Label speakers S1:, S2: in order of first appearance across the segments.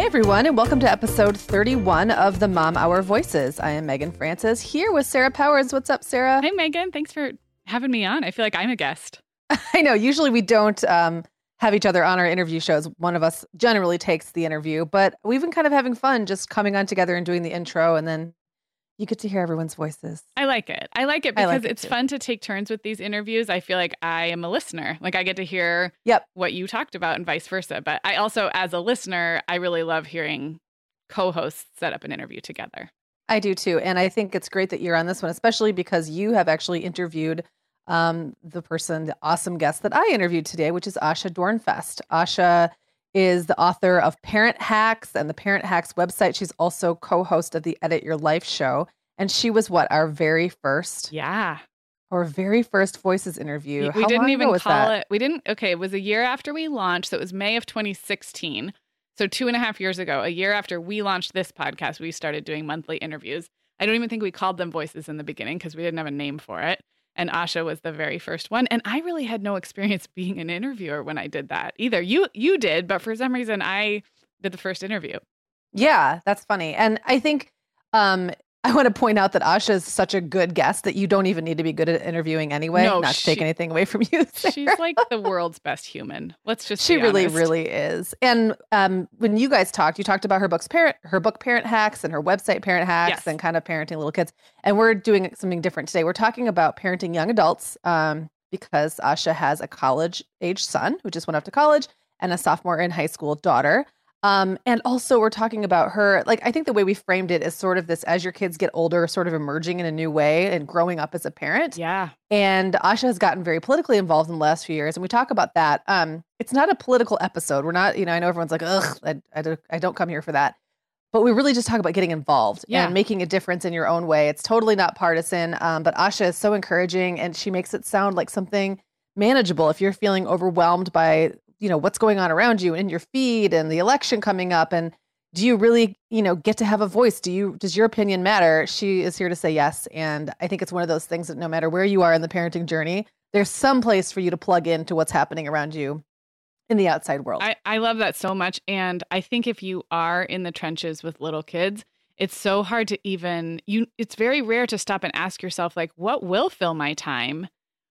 S1: Hey everyone, and welcome to episode 31 of the Mom Hour Voices. I am Meagan Francis here with Sarah Powers. What's up, Sarah?
S2: Hey Meagan, thanks for having me on. I feel like I'm a guest.
S1: I know. Usually we don't um, have each other on our interview shows. One of us generally takes the interview, but we've been kind of having fun just coming on together and doing the intro, and then you get to hear everyone's voices.
S2: I like it. I like it because like it it's too. fun to take turns with these interviews. I feel like I am a listener. Like I get to hear
S1: yep.
S2: what you talked about and vice versa. But I also, as a listener, I really love hearing co hosts set up an interview together.
S1: I do too. And I think it's great that you're on this one, especially because you have actually interviewed um, the person, the awesome guest that I interviewed today, which is Asha Dornfest. Asha is the author of Parent Hacks and the Parent Hacks website. She's also co host of the Edit Your Life show. And she was what, our very first?
S2: Yeah.
S1: Our very first voices interview.
S2: We, we didn't even call that? it, we didn't, okay, it was a year after we launched. So it was May of 2016. So two and a half years ago, a year after we launched this podcast, we started doing monthly interviews. I don't even think we called them voices in the beginning because we didn't have a name for it and Asha was the very first one. And I really had no experience being an interviewer when I did that either. You you did, but for some reason I did the first interview.
S1: Yeah, that's funny. And I think um I want to point out that Asha is such a good guest that you don't even need to be good at interviewing anyway. No, not she, to take anything away from you.
S2: Sarah. She's like the world's best human. Let's just.
S1: She really,
S2: honest.
S1: really is. And um, when you guys talked, you talked about her books, parent, her book, Parent Hacks, and her website, Parent Hacks, yes. and kind of parenting little kids. And we're doing something different today. We're talking about parenting young adults um, because Asha has a college age son who just went off to college and a sophomore in high school daughter. Um, and also, we're talking about her. Like, I think the way we framed it is sort of this as your kids get older, sort of emerging in a new way and growing up as a parent.
S2: Yeah.
S1: And Asha has gotten very politically involved in the last few years. And we talk about that. Um, it's not a political episode. We're not, you know, I know everyone's like, ugh, I, I, don't, I don't come here for that. But we really just talk about getting involved yeah. and making a difference in your own way. It's totally not partisan. Um, but Asha is so encouraging and she makes it sound like something manageable if you're feeling overwhelmed by you know what's going on around you and in your feed and the election coming up and do you really you know get to have a voice? Do you does your opinion matter? She is here to say yes and i think it's one of those things that no matter where you are in the parenting journey there's some place for you to plug into what's happening around you in the outside world.
S2: I, I love that so much and i think if you are in the trenches with little kids it's so hard to even you it's very rare to stop and ask yourself like what will fill my time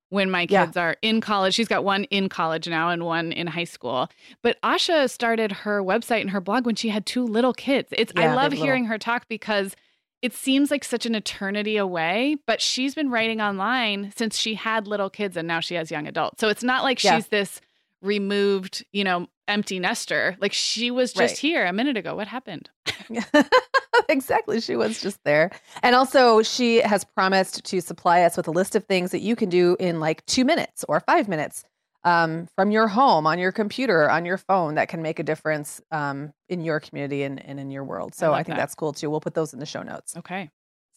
S2: when my kids yeah. are in college. She's got one in college now and one in high school. But Asha started her website and her blog when she had two little kids. It's yeah, I love hearing little. her talk because it seems like such an eternity away, but she's been writing online since she had little kids and now she has young adults. So it's not like yeah. she's this removed, you know, empty nester. Like she was just right. here a minute ago. What happened?
S1: exactly. She was just there. And also, she has promised to supply us with a list of things that you can do in like two minutes or five minutes um, from your home, on your computer, on your phone that can make a difference um, in your community and, and, in your world. So I, I think that. that's cool too. We'll put those in the show notes.
S2: Okay.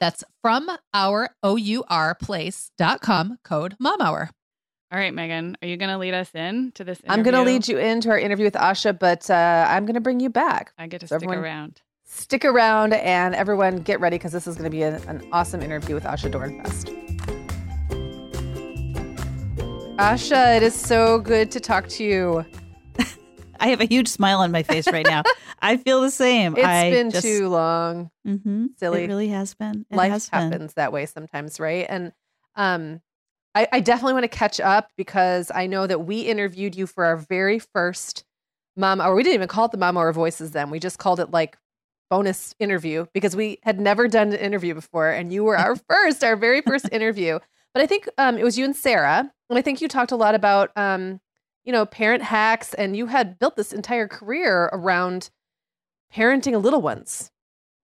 S3: That's from our O-U-R place.com code mom hour.
S2: All right, Meagan, are you going to lead us in to this interview?
S1: I'm going to lead you into our interview with Asha, but uh, I'm going to bring you back.
S2: I get to so stick around.
S1: Stick around and everyone get ready because this is going to be a, an awesome interview with Asha Dornfest. Asha, it is so good to talk to you.
S4: I have a huge smile on my face right now. I feel the same.
S1: It's
S4: I
S1: been just, too long. Mm-hmm,
S4: Silly. It really has been. It
S1: Life
S4: has
S1: happens
S4: been.
S1: that way sometimes, right? And um, I, I definitely want to catch up because I know that we interviewed you for our very first mom, or we didn't even call it the Mom Hour voices then. We just called it like bonus interview because we had never done an interview before, and you were our first, our very first interview. But I think um, it was you and Sarah, and I think you talked a lot about um, you know, parent hacks, and you had built this entire career around parenting little ones.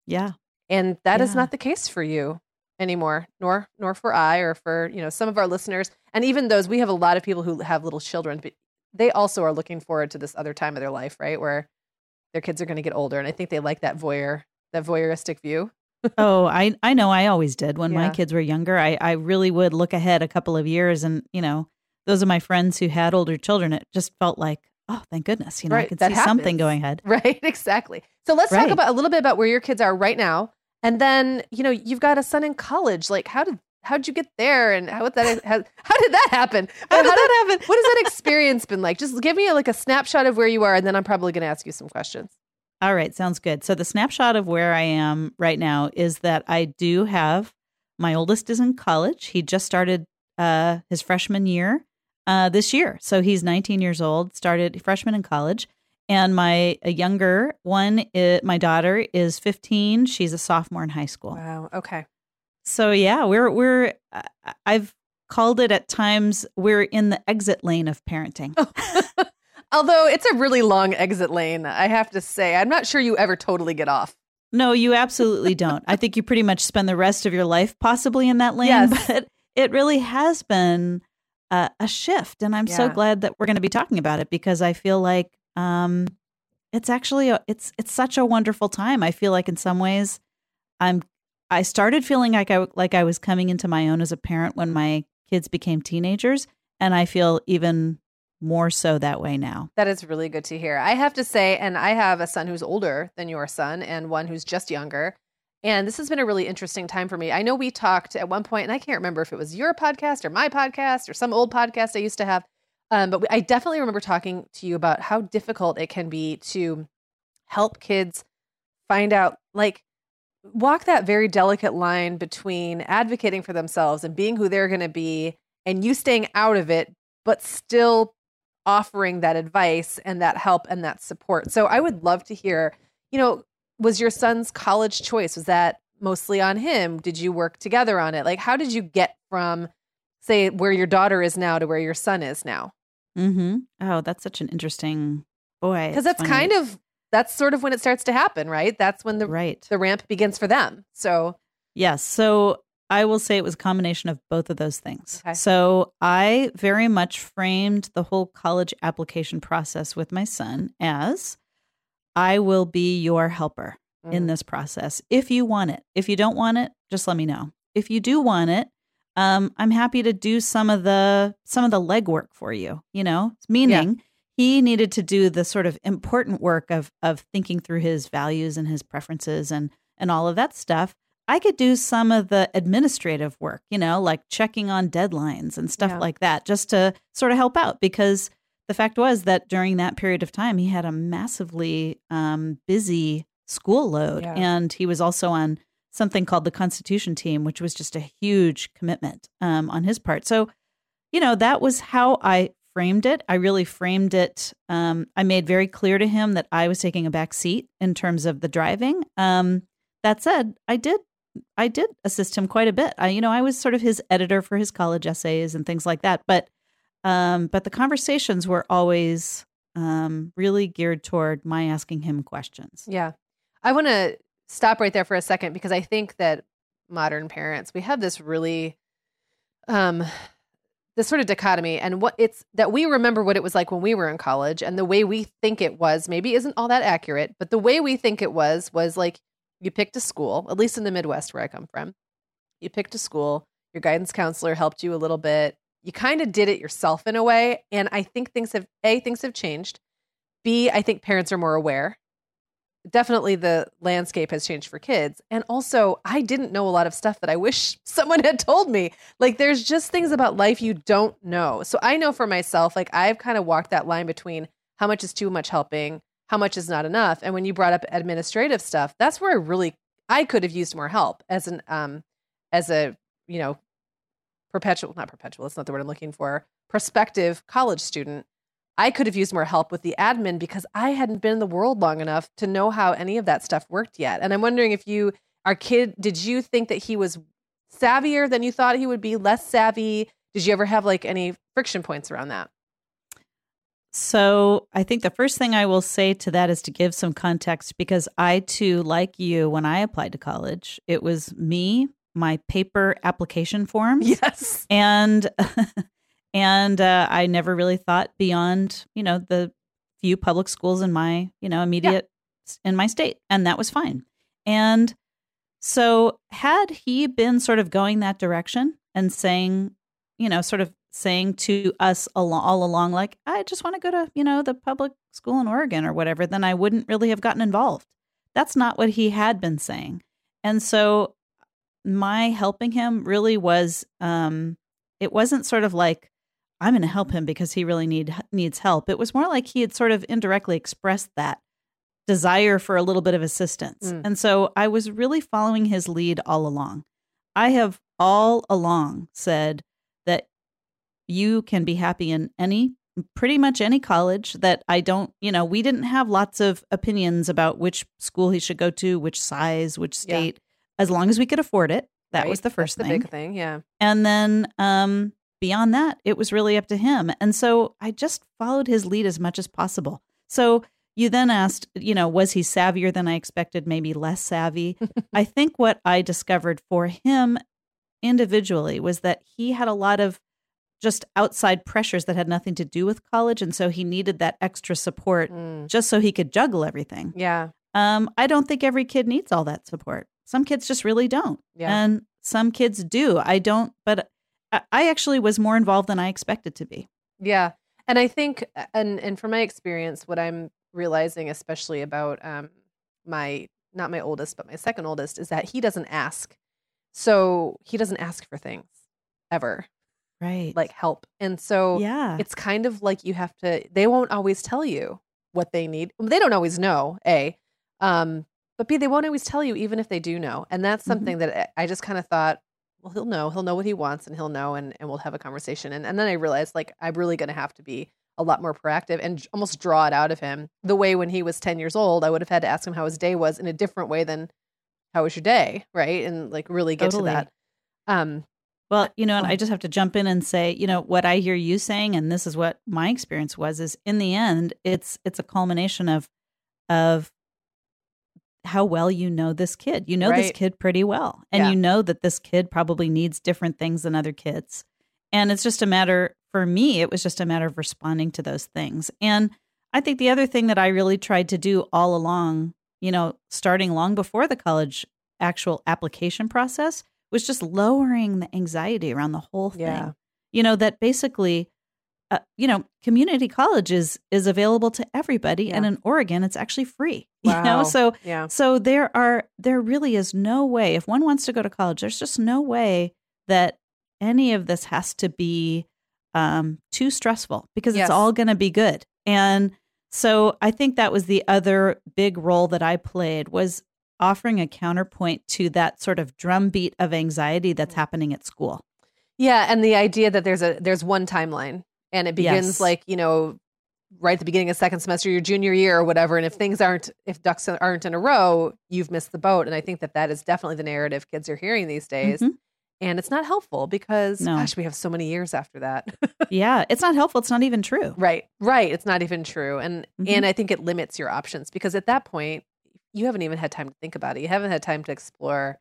S4: Yeah.
S1: And that yeah. is not the case for you anymore, nor nor for I or for, you know, some of our listeners. And even those we have a lot of people who have little children, but they also are looking forward to this other time of their life, right? Where their kids are going to get older. And I think they like that voyeur, that voyeuristic view.
S4: oh, I I know I always did when yeah. my kids were younger. I I really would look ahead a couple of years and, you know, those of my friends who had older children, it just felt like, oh, thank goodness, you know, right, I could see happens. something going ahead.
S1: Right, exactly. So let's right. talk about a little bit about where your kids are right now, and then you know you've got a son in college. Like, how did how did you get there, and how did that how, how did that happen?
S4: How, how did that happen?
S1: What has that experience been like? Just give me a, like a snapshot of where you are, and then I'm probably going to ask you some questions.
S4: All right, sounds good. So the snapshot of where I am right now is that I do have my oldest is in college. He just started uh, his freshman year uh, this year. So he's 19 years old, started freshman in college. And my a younger one, it, my daughter is 15. She's a sophomore in high school.
S1: Wow. Okay.
S4: So yeah, we're we're uh, I've called it at times we're in the exit lane of parenting.
S1: Although it's a really long exit lane, I have to say. I'm not sure you ever totally get off.
S4: No, you absolutely don't. I think you pretty much spend the rest of your life possibly in that lane, yes. but it really has been a, a shift. And I'm yeah. so glad that we're going to be talking about it because I feel like um, it's actually a, it's it's such a wonderful time. I feel like in some ways I'm I started feeling like I like I was coming into my own as a parent when my kids became teenagers and I feel even more so that way now.
S1: That is really good to hear. I have to say, and I have a son who's older than your son and one who's just younger. And this has been a really interesting time for me. I know we talked at one point, and I can't remember if it was your podcast or my podcast or some old podcast I used to have. Um, but I definitely remember talking to you about how difficult it can be to help kids find out, like, walk that very delicate line between advocating for themselves and being who they're going to be and you staying out of it, but still offering that advice and that help and that support. So I would love to hear, you know, was your son's college choice was that mostly on him? Did you work together on it? Like how did you get from say where your daughter is now to where your son is now?
S4: Mhm. Oh, that's such an interesting boy.
S1: Cuz that's funny. kind of that's sort of when it starts to happen, right? That's when the
S4: right.
S1: the ramp begins for them. So
S4: Yes. So I will say it was a combination of both of those things. Okay. So I very much framed the whole college application process with my son as I will be your helper mm. in this process if you want it. If you don't want it, just let me know. If you do want it, um, I'm happy to do some of the some of the legwork for you. You know, meaning. Yeah. He needed to do the sort of important work of of thinking through his values and his preferences and and all of that stuff. I could do some of the administrative work, you know, like checking on deadlines and stuff yeah. like that, just to sort of help out. Because the fact was that during that period of time, he had a massively um, busy school load. Yeah. And he was also on something called the Constitution team, which was just a huge commitment um, on his part. So, you know, that was how I framed it. I really framed it. Um, I made very clear to him that I was taking a back seat in terms of the driving. Um, that said, I did I did assist him quite a bit. I, you know, I was sort of his editor for his college essays and things like that. But, um, but the conversations were always um, really geared toward my asking him questions.
S1: Yeah, I want to stop right there for a second because I think that modern parents we have this really, um, this sort of dichotomy, and what it's that we remember what it was like when we were in college, and the way we think it was maybe isn't all that accurate, but the way we think it was was like you picked a school, at least in the Midwest where I come from. You picked a school, your guidance counselor helped you a little bit. You kind of did it yourself in a way. And I think things have, A, things have changed. B, I think parents are more aware. Definitely the landscape has changed for kids. And also, I didn't know a lot of stuff that I wish someone had told me. Like, there's just things about life you don't know. So I know for myself, like, I've kind of walked that line between how much is too much helping how much is not enough. And when you brought up administrative stuff, that's where I really I could have used more help as an um as a, you know, perpetual not perpetual, that's not the word I'm looking for, prospective college student. I could have used more help with the admin because I hadn't been in the world long enough to know how any of that stuff worked yet. And I'm wondering if you our kid did you think that he was savvier than you thought he would be, less savvy? Did you ever have like any friction points around that?
S4: So, I think the first thing I will say to that is to give some context because I too, like you, when I applied to college, it was me, my paper application forms.
S1: Yes.
S4: And, and uh, I never really thought beyond, you know, the few public schools in my, you know, immediate, yeah. in my state. And that was fine. And so, had he been sort of going that direction and saying, you know, sort of saying to us all, all along, like, I just want to go to, you know, the public school in Oregon or whatever, then I wouldn't really have gotten involved. That's not what he had been saying. And so my helping him really was, um, it wasn't sort of like, I'm going to help him because he really need needs help. It was more like he had sort of indirectly expressed that desire for a little bit of assistance. Mm. And so I was really following his lead all along. I have all along said, that you can be happy in any pretty much any college that I don't, you know, we didn't have lots of opinions about which school he should go to, which size, which state. As long as we could afford it. That right. was the first
S1: That's
S4: thing.
S1: The big thing, yeah.
S4: And then um beyond that, it was really up to him. And so I just followed his lead as much as possible. So you then asked, you know, was he savvier than I expected, maybe less savvy? I think what I discovered for him individually was that he had a lot of just outside pressures that had nothing to do with college. And so he needed that extra support mm. just so he could juggle everything.
S1: Yeah.
S4: Um, I don't think every kid needs all that support. Some kids just really don't. Yeah. And some kids do. I don't, but I actually was more involved than I expected to be.
S1: Yeah. And I think, and and from my experience, what I'm realizing, especially about um, my not my oldest, but my second oldest, is that he doesn't ask. So he doesn't ask for things ever.
S4: Right.
S1: Like help. And so
S4: yeah.
S1: it's kind of like you have to they won't always tell you what they need. They don't always know, A. Um, but B, they won't always tell you even if they do know. And that's mm-hmm. something mm-hmm. that I just kind of thought, well, he'll know. He'll know what he wants and he'll know and, and we'll have a conversation. And and then I realized like I'm really gonna have to be a lot more proactive and almost draw it out of him. The way when he was 10 years old, I would have had to ask him how his day was in a different way than how was your day, right? And like really get totally. to that. Um
S4: well, you know, and I just have to jump in and say, you know, what I hear you saying and this is what my experience was is in the end, it's it's a culmination of of how well you know this kid. You know right. this kid pretty well. And yeah. you know that this kid probably needs different things than other kids. And it's just a matter for me, it was just a matter of responding to those things. And I think the other thing that I really tried to do all along, you know, starting long before the college actual application process was just lowering the anxiety around the whole thing. Yeah. You know, that basically uh, you know, community college is is available to everybody, yeah. and in Oregon, it's actually free. Wow. You know, so yeah. so there are there really is no way if one wants to go to college, there's just no way that any of this has to be um, too stressful because yes. it's all going to be good. And so I think that was the other big role that I played was offering a counterpoint to that sort of drumbeat of anxiety that's mm. happening at school.
S1: Yeah, and the idea that there's a there's one timeline and it begins yes. like, you know, right at the beginning of second semester your junior year or whatever and if things aren't if ducks aren't in a row, you've missed the boat and I think that that is definitely the narrative kids are hearing these days. Mm-hmm and it's not helpful because no. gosh we have so many years after that
S4: yeah it's not helpful it's not even true
S1: right right it's not even true and mm-hmm. and i think it limits your options because at that point you haven't even had time to think about it you haven't had time to explore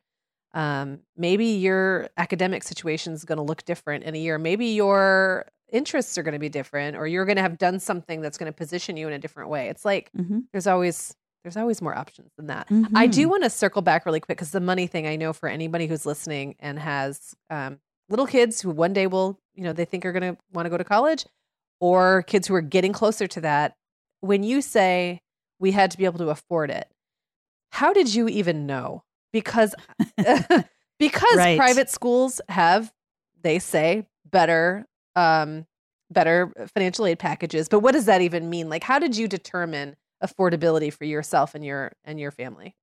S1: um, maybe your academic situation is going to look different in a year maybe your interests are going to be different or you're going to have done something that's going to position you in a different way it's like mm-hmm. there's always there's always more options than that. Mm-hmm. I do want to circle back really quick because the money thing I know for anybody who's listening and has um, little kids who one day will, you know, they think are going to want to go to college or kids who are getting closer to that. When you say we had to be able to afford it, how did you even know? Because because right. private schools have, they say, better um, better financial aid packages. But what does that even mean? Like, how did you determine? affordability for yourself and your and your family?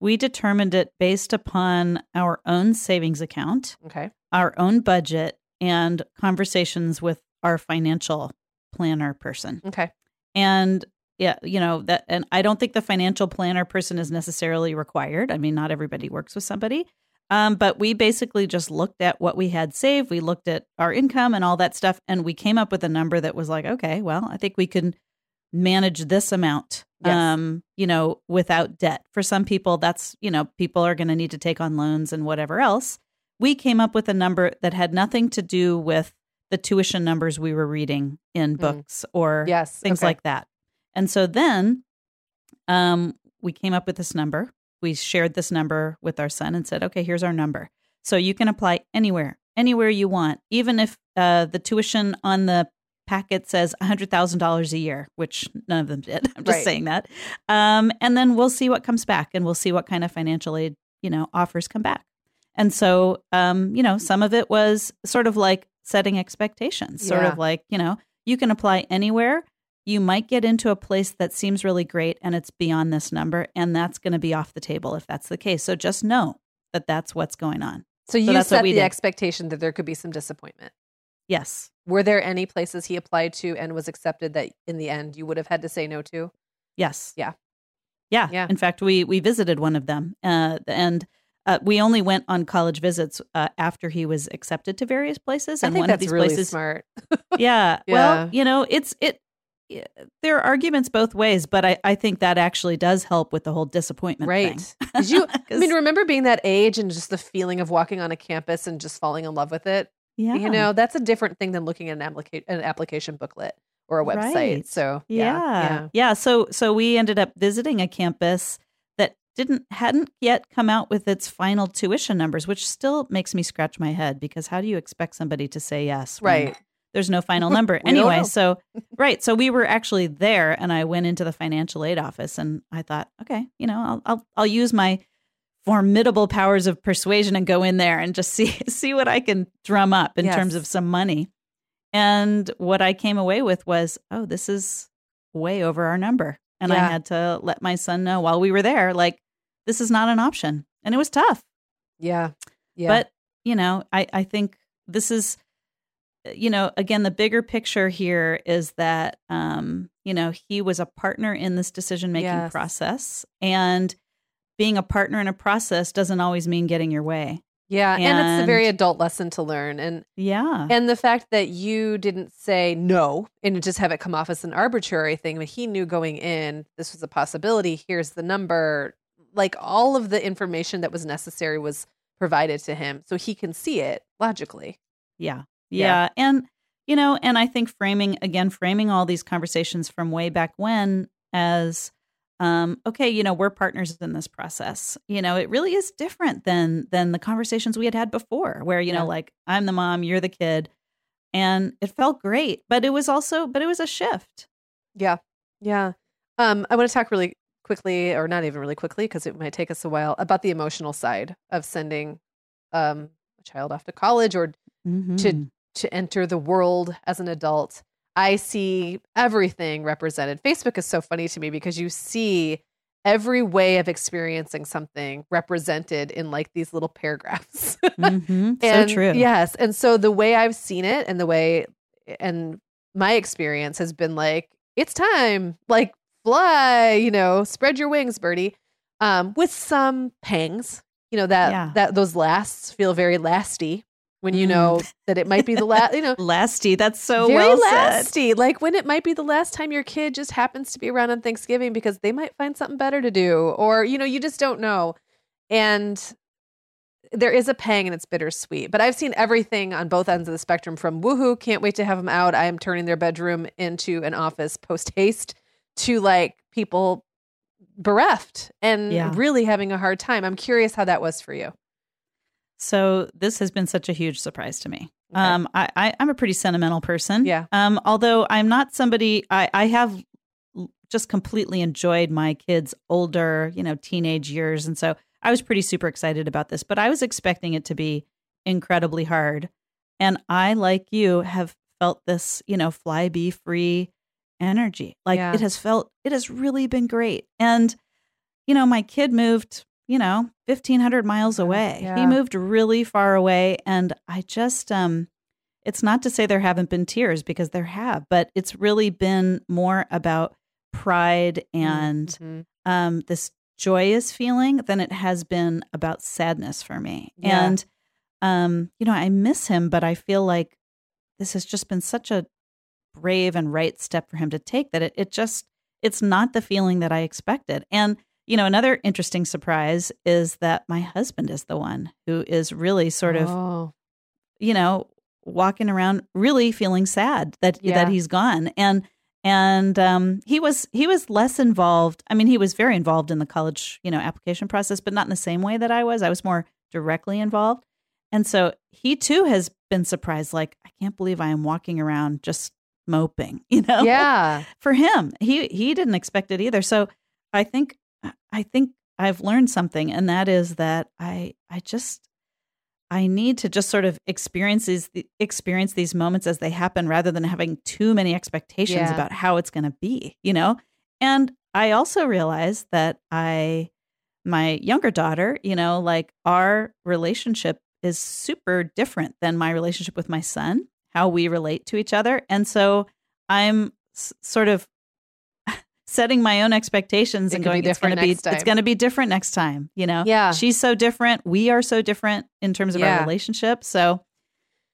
S4: We determined it based upon our own savings account,
S1: okay,
S4: our own budget, and conversations with our financial planner person.
S1: Okay,
S4: and yeah, you know that, and I don't think the financial planner person is necessarily required. I mean, not everybody works with somebody. Um, but we basically just looked at what we had saved. We looked at our income and all that stuff, and we came up with a number that was like, okay, well, I think we can manage this amount yes. um you know without debt for some people that's you know people are going to need to take on loans and whatever else we came up with a number that had nothing to do with the tuition numbers we were reading in mm. books or
S1: yes,
S4: things okay. like that and so then um we came up with this number we shared this number with our son and said okay here's our number so you can apply anywhere anywhere you want even if uh, the tuition on the packet says $100,000 a year, which none of them did. I'm just right. saying that. Um, and then we'll see what comes back and we'll see what kind of financial aid, you know, offers come back. And so, um, you know, some of it was sort of like setting expectations, sort yeah. of like, you know, you can apply anywhere. You might get into a place that seems really great and it's beyond this number, and that's going to be off the table if that's the case. So just know that that's what's going on.
S1: So you so set the did. expectation that there could be some disappointment.
S4: Yes.
S1: Were there any places he applied to and was accepted that in the end you would have had to say no to?
S4: Yes.
S1: Yeah.
S4: Yeah. Yeah. In fact, we we visited one of them, uh, and uh, we only went on college visits uh, after he was accepted to various places.
S1: And
S4: one
S1: of
S4: these
S1: really
S4: places,
S1: smart.
S4: yeah, yeah. Well, you know, it's it. There are arguments both ways, but I, I think that actually does help with the whole disappointment.
S1: Right. Did you, I mean, remember being that age and just the feeling of walking on a campus and just falling in love with it?
S4: Yeah.
S1: You know, that's a different thing than looking at an, applica- an application booklet or a website. Right. So,
S4: yeah, yeah. Yeah. Yeah. So, so we ended up visiting a campus that didn't, hadn't yet come out with its final tuition numbers, which still makes me scratch my head because how do you expect somebody to say yes?
S1: Right
S4: there's no final number. anyway, so right, so we were actually there, and I went into the financial aid office, and I thought, okay, you know, I'll I'll, I'll use my formidable powers of persuasion and go in there and just see see what I can drum up in yes. terms of some money. And what I came away with was, oh, this is way over our number. And yeah. I had to let my son know while we were there, like, this is not an option. And it was tough.
S1: Yeah. Yeah.
S4: But, you know, I, I think this is you know, again, the bigger picture here is that, um, you know, he was a partner in this decision making yes. process. And being a partner in a process doesn't always mean getting your way.
S1: Yeah, and, and, it's a very adult lesson to learn. And
S4: yeah.
S1: And the fact that you didn't say no and just have it come off as an arbitrary thing, but he knew going in this was a possibility. Here's the number. Like all of the information that was necessary was provided to him so he can see it logically.
S4: Yeah. Yeah. yeah. And, you know, and I think framing, again, framing all these conversations from way back when as, um, okay, you know, we're partners in this process. You know, it really is different than than the conversations we had had before, where you yeah. know, like I'm the mom, you're the kid, and it felt great, but it was also, but it was a shift.
S1: Yeah, yeah. Um, I want to talk really quickly, or not even really quickly, because it might take us a while, about the emotional side of sending um, a child off to college or mm-hmm. to to enter the world as an adult, I see everything represented. Facebook is so funny to me because you see every way of experiencing something represented in like these little paragraphs.
S4: mm-hmm. and, so true.
S1: Yes. And so the way I've seen it and the way and my experience has been like, it's time, like fly, you know, spread your wings, birdie. Um, with some pangs, you know, that yeah. that those lasts feel very lasty when you know mm. that it might be the last, you know,
S4: lasty. That's so
S1: very
S4: well
S1: lasty. Said. Like when it might be the last time your kid just happens to be around on Thanksgiving because they might find something better to do, or you know, you just don't know. And there is a pang and it's bittersweet. But I've seen everything on both ends of the spectrum from woohoo, can't wait to have them out. I am turning their bedroom into an office post haste to like people bereft and yeah. really having a hard time. I'm curious how that was for you.
S4: So this has been such a huge surprise to me. Okay. Um, I, I am a pretty sentimental person.
S1: Yeah.
S4: Um, although I'm not somebody I I have just completely enjoyed my kids' older, you know, teenage years, and so I was pretty super excited about this. But I was expecting it to be incredibly hard, and I, like you, have felt this, you know, fly be free energy. Like yeah. it has felt, it has really been great. And you know, my kid moved you know, 1500 miles away. Yeah. He moved really far away and I just um it's not to say there haven't been tears because there have, but it's really been more about pride and mm-hmm. um this joyous feeling than it has been about sadness for me. Yeah. And um you know, I miss him, but I feel like this has just been such a brave and right step for him to take that it, it just it's not the feeling that I expected. And you know, another interesting surprise is that my husband is the one who is really sort of, oh. you know, walking around really feeling sad that yeah. that he's gone. And and um, he was he was less involved. I mean, he was very involved in the college, you know, application process, but not in the same way that I was. I was more directly involved. And so he too has been surprised like I can't believe I am walking around just moping, you know?
S1: Yeah.
S4: For him, he he didn't expect it either. So I think I think I've learned something, and that is that I I just I need to just sort of experience these experience these moments as they happen, rather than having too many expectations yeah. about how it's going to be. You know, and I also realize that I my younger daughter, you know, like our relationship is super different than my relationship with my son, how we relate to each other. And so I'm s- sort of setting my own expectations
S1: it
S4: and going, it's going to be, it's going to be different next time. You know,
S1: yeah,
S4: she's so different. We are so different in terms of yeah. our relationship. So,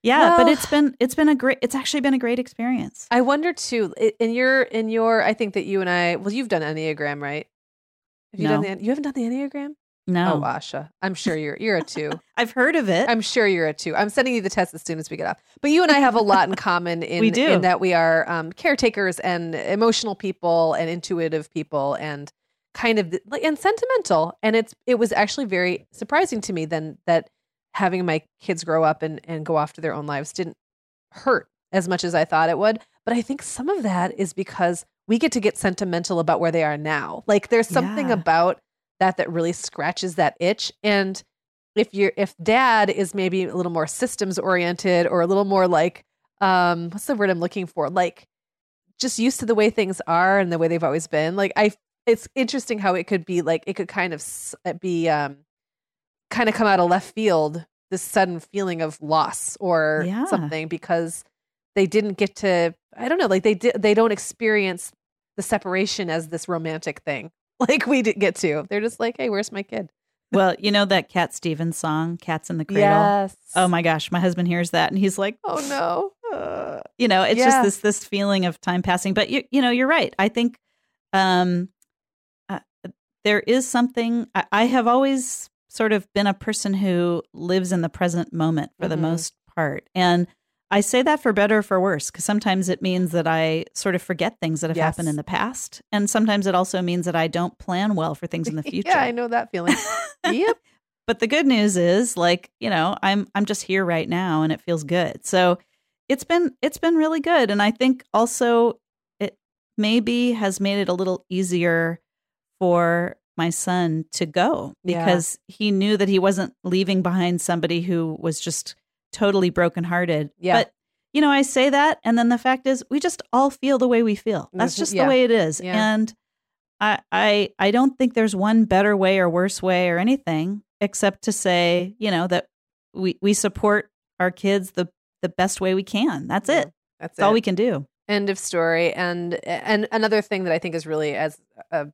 S4: Yeah,
S1: Well-
S4: but it's been it's been a great it's actually been a great experience.
S1: I wonder too. In your in your, I think that you and I. Well, you've done Enneagram, right? Have you done
S4: No.
S1: the? You haven't done the Enneagram?
S4: No,
S1: Oh, Asha, I'm sure you're you're a two.
S4: I've heard of it.
S1: I'm sure you're a two. I'm sending you the test as soon as we get off. But you and I have a lot in common in,
S4: We do.
S1: in that we are um, caretakers and emotional people and intuitive people and kind of like and sentimental. And it's it was actually very surprising to me then that having my kids grow up and, and go off to their own lives didn't hurt as much as I thought it would. But I think some of that is because we get to get sentimental about where they are now. Like there's something
S4: Yeah.
S1: about that that really scratches that itch. And if you're if dad is maybe a little more systems oriented or a little more like um what's the word i'm looking for? Like just used to the way things are and the way they've always been. Like i it's interesting how it could be like it could kind of be um kind of come out of left field this sudden feeling of loss or
S4: Yeah.
S1: something because they didn't get to i don't know like they did they don't experience the separation as this romantic thing like we didn't get to they're just like hey where's my kid
S4: well, you know that Cat Stevens song, "Cats in the Cradle."
S1: yes
S4: Oh my gosh, my husband hears that and he's like,
S1: oh no
S4: uh, you know, it's
S1: Yeah.
S4: just this this feeling of time passing. But you you know, you're right. I think um, uh, there is something. I, I have always sort of been a person who lives in the present moment for the
S1: Mhm.
S4: most part, and I say that for better or for worse because sometimes it means that I sort of forget things that have happened in the past, and sometimes it also means that I don't plan well for things in the future.
S1: yeah i know that feeling yep
S4: but the good news is like you know i'm i'm just here right now and it feels good so it's been it's been really good and i think also it maybe has made it a little easier for my son to go
S1: Yeah.
S4: because he knew that he wasn't leaving behind somebody who was just totally brokenhearted
S1: Yeah.
S4: but you know i say that and then the fact is we just all feel the way we feel that's
S1: Mhm.
S4: just
S1: Yeah.
S4: the way it is
S1: Yeah.
S4: and I, I I don't think there's one better way or worse way or anything except to say, you know, that we we support our kids the the best way we can. That's
S1: Yeah,
S4: it.
S1: that's
S4: That's all we can do.
S1: end of story and and another thing that i think is really as a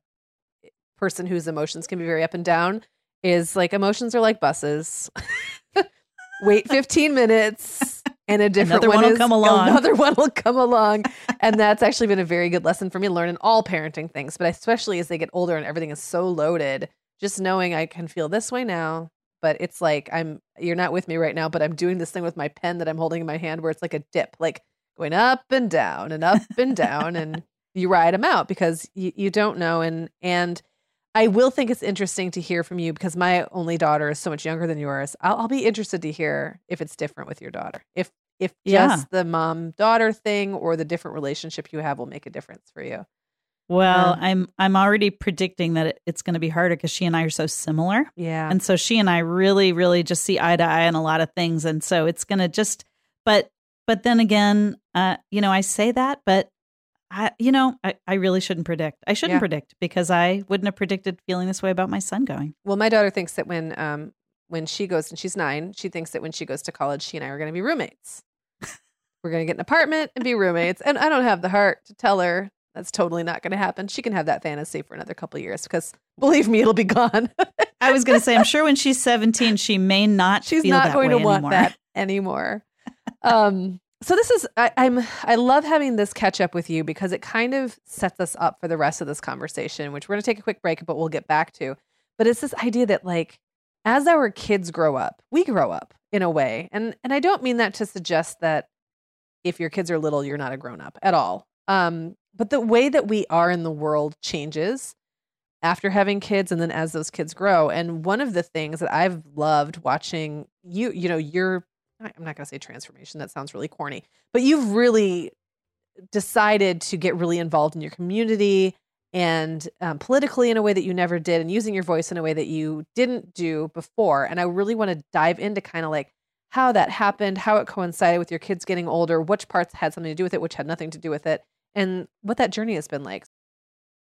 S1: person whose emotions can be very up and down is like emotions are like buses wait 15 minutes and a different
S4: Another
S1: one
S4: one will
S1: is-
S4: come along.
S1: another one will come along and that's actually been a very good lesson for me to learn in all parenting things but especially as they get older and everything is so loaded just knowing i can feel this way now but it's like i'm you're not with me right now but i'm doing this thing with my pen that i'm holding in my hand where it's like a dip like going up and down and up and down and you ride them out because you, you don't know and and i will think it's interesting to hear from you because my only daughter is so much younger than yours. I'll, I'll be interested to hear if it's different with your daughter. If if
S4: Yeah.
S1: just the mom daughter thing or the different relationship you have will make a difference for you.
S4: Well,
S1: Um,
S4: I'm I'm already predicting that it, it's going to be harder because she and I are so similar,
S1: yeah.
S4: And so she and I really, really just see eye to eye on a lot of things, and so it's going to just. But but then again, uh, you know, I say that, but I, you know, I, I really shouldn't predict. I shouldn't
S1: Yeah.
S4: predict because I wouldn't have predicted feeling this way about my son going.
S1: Well, my daughter thinks that when um when she goes and she's nine, she thinks that when she goes to college, she and I are going to be roommates. We're going to get an apartment and be roommates. And I don't have the heart to tell her that's totally not going to happen. She can have that fantasy for another couple of years because believe me, it'll be gone.
S4: I was going to say, I'm sure when she's 17, she may not.
S1: She's not
S4: that
S1: going to want
S4: anymore.
S1: that anymore. um, so this is I, I'm I love having this catch up with you because it kind of sets us up for the rest of this conversation, which we're going to take a quick break, but we'll get back to. But it's this idea that like as our kids grow up, we grow up in a way, and and I don't mean that to suggest that if your kids are little, you're not a grown up at all. Um, but the way that we are in the world changes after having kids and then as those kids grow. And one of the things that I've loved watching you, you know, your I'm not going to say transformation, that sounds really corny, but you've really decided to get really involved in your community and um, politically in a way that you never did and using your voice in a way that you didn't do before. And I really want to dive into kind of like how that happened, how it coincided with your kids getting older, which parts had something to do with it, which had nothing to do with it, and what that journey has been like.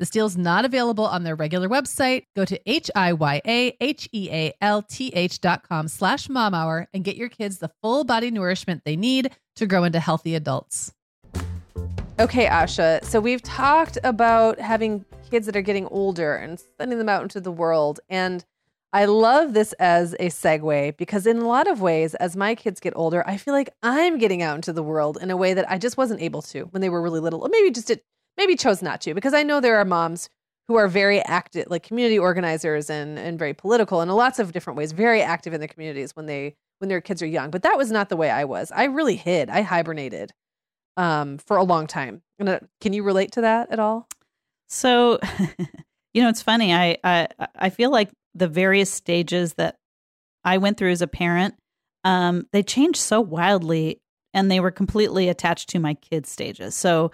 S5: This deal is not available on their regular website. Go to H-I-Y-A-H-E-A-L-T-H dot com slash momhour and get your kids the full body nourishment they need to grow into healthy adults.
S1: Okay, Asha. So we've talked about having kids that are getting older and sending them out into the world. And I love this as a segue because, in a lot of ways, as my kids get older, I feel like I'm getting out into the world in a way that I just wasn't able to when they were really little, or maybe just did, maybe chose not to. Because I know there are moms who are very active, like community organizers and and very political in lots of different ways, very active in the communities when they when their kids are young. But that was not the way I was. I really hid. I hibernated um, for a long time. And, uh, can you relate to that at all?
S4: So, you know, it's funny. I I I feel like the various stages that I went through as a parent, um, they changed so wildly and they were completely attached to my kids' stages. So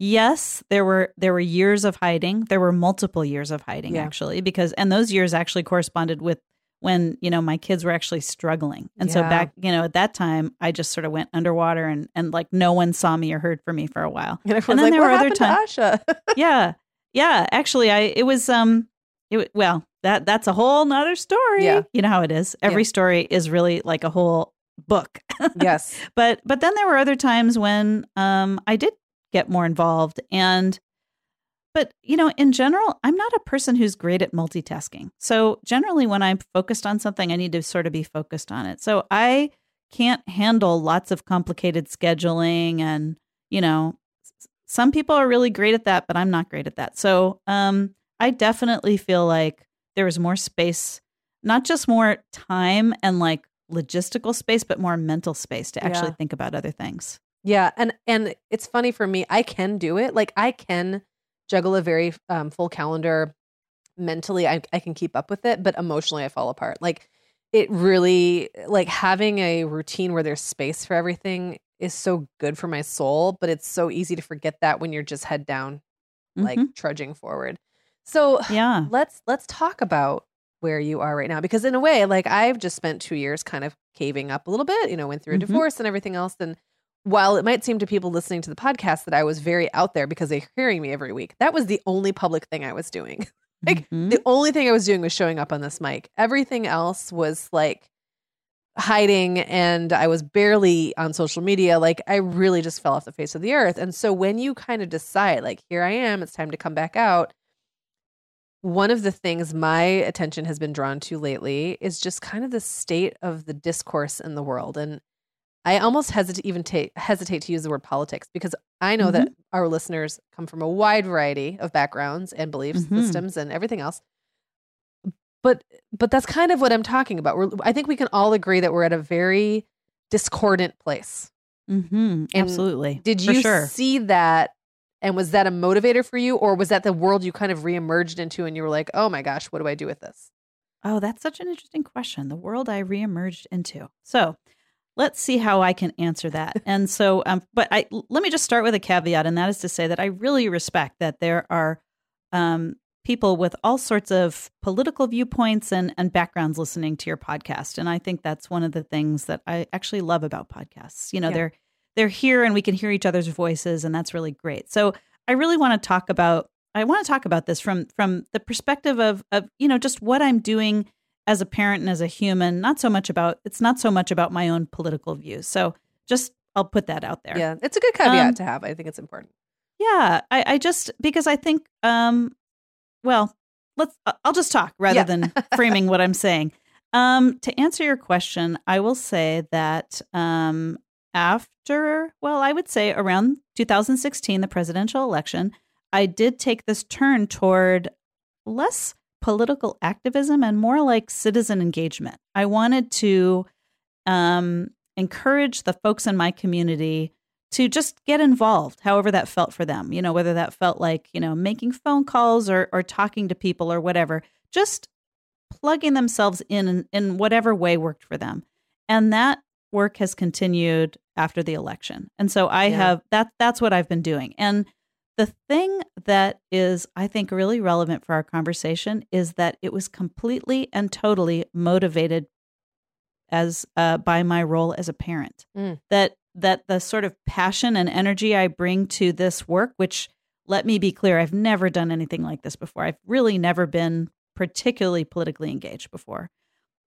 S4: yes, there were there were years of hiding. There were multiple years of hiding yeah. actually, because and those years actually corresponded with when, you know, my kids were actually struggling. And yeah. so back, you know, at that time I just sort of went underwater and and like no one saw me or heard from me for a while.
S1: And, and then like, there were other times.
S4: yeah. Yeah. Actually I it was um it well, that that's a whole nother story.
S1: Yeah.
S4: You know how it is. Every yeah. story is really like a whole book.
S1: yes.
S4: But but then there were other times when um I did get more involved and but you know in general i'm not a person who's great at multitasking so generally when i'm focused on something i need to sort of be focused on it so i can't handle lots of complicated scheduling and you know some people are really great at that but i'm not great at that so um i definitely feel like there was more space, not just more time and like logistical space, but more mental space to actually yeah. think about other things.
S1: Yeah, and and it's funny for me. I can do it. Like I can juggle a very um, full calendar mentally. I I can keep up with it, but emotionally I fall apart. Like it really like having a routine where there's space for everything is so good for my soul, but it's so easy to forget that when you're just head down like mm-hmm. trudging forward. So
S4: yeah,
S1: let's let's talk about where you are right now because in a way, like I've just spent two years kind of caving up a little bit. You know, went through a mm-hmm. divorce and everything else, and while it might seem to people listening to the podcast that I was very out there because they're hearing me every week, that was the only public thing I was doing. like mm-hmm. the only thing I was doing was showing up on this mic. Everything else was like hiding and I was barely on social media. Like I really just fell off the face of the earth. And so when you kind of decide, like, here I am, it's time to come back out, one of the things my attention has been drawn to lately is just kind of the state of the discourse in the world. And I almost hesitate even ta- hesitate to use the word politics because I know that our listeners come from a wide variety of backgrounds and belief
S4: Mhm.
S1: systems and everything else. But but that's kind of what I'm talking about. We're, I think we can all agree that we're at a very discordant place.
S4: Mm-hmm. Absolutely.
S1: Did you
S4: sure.
S1: see that? And was that a motivator for you, or was that the world you kind of reemerged into, and you were like, "Oh my gosh, what do I do with this?"
S4: Oh, that's such an interesting question. The world I reemerged into. So let's see how I can answer that. and so, um, but I let me just start with a caveat, and that is to say that I really respect that there are um, people with all sorts of political viewpoints and and backgrounds listening to your podcast, and I think that's one of the things that I actually love about podcasts. You know,
S1: Yeah.
S4: they're they're here and we can hear each other's voices, and that's really great. So I really want to talk about I want to talk about this from from the perspective of of you know just what I'm doing as a parent and as a human. Not so much about it's not so much about my own political views. So just I'll put that out there.
S1: Yeah, it's a good caveat
S4: Um,
S1: to have. I think it's important.
S4: Yeah, I, I just because I think um well, let's I'll just talk rather
S1: Yeah.
S4: than framing what I'm saying. Um to answer your question, I will say that um after well, I would say around 2016 the presidential election, I did take this turn toward less political activism and more like citizen engagement. I wanted to um encourage the folks in my community to just get involved however that felt for them you know whether that felt like you know making phone calls or or talking to people or whatever just plugging themselves in in, in whatever way worked for them and that work has continued after the election and so i
S1: Yeah.
S4: have that that's what i've been doing and the thing that is i think really relevant for our conversation is that it was completely and totally motivated as uh, by my role as a parent
S1: Mm.
S4: that that the sort of passion and energy I bring to this work, which let me be clear, I've never done anything like this before. I've really never been particularly politically engaged before.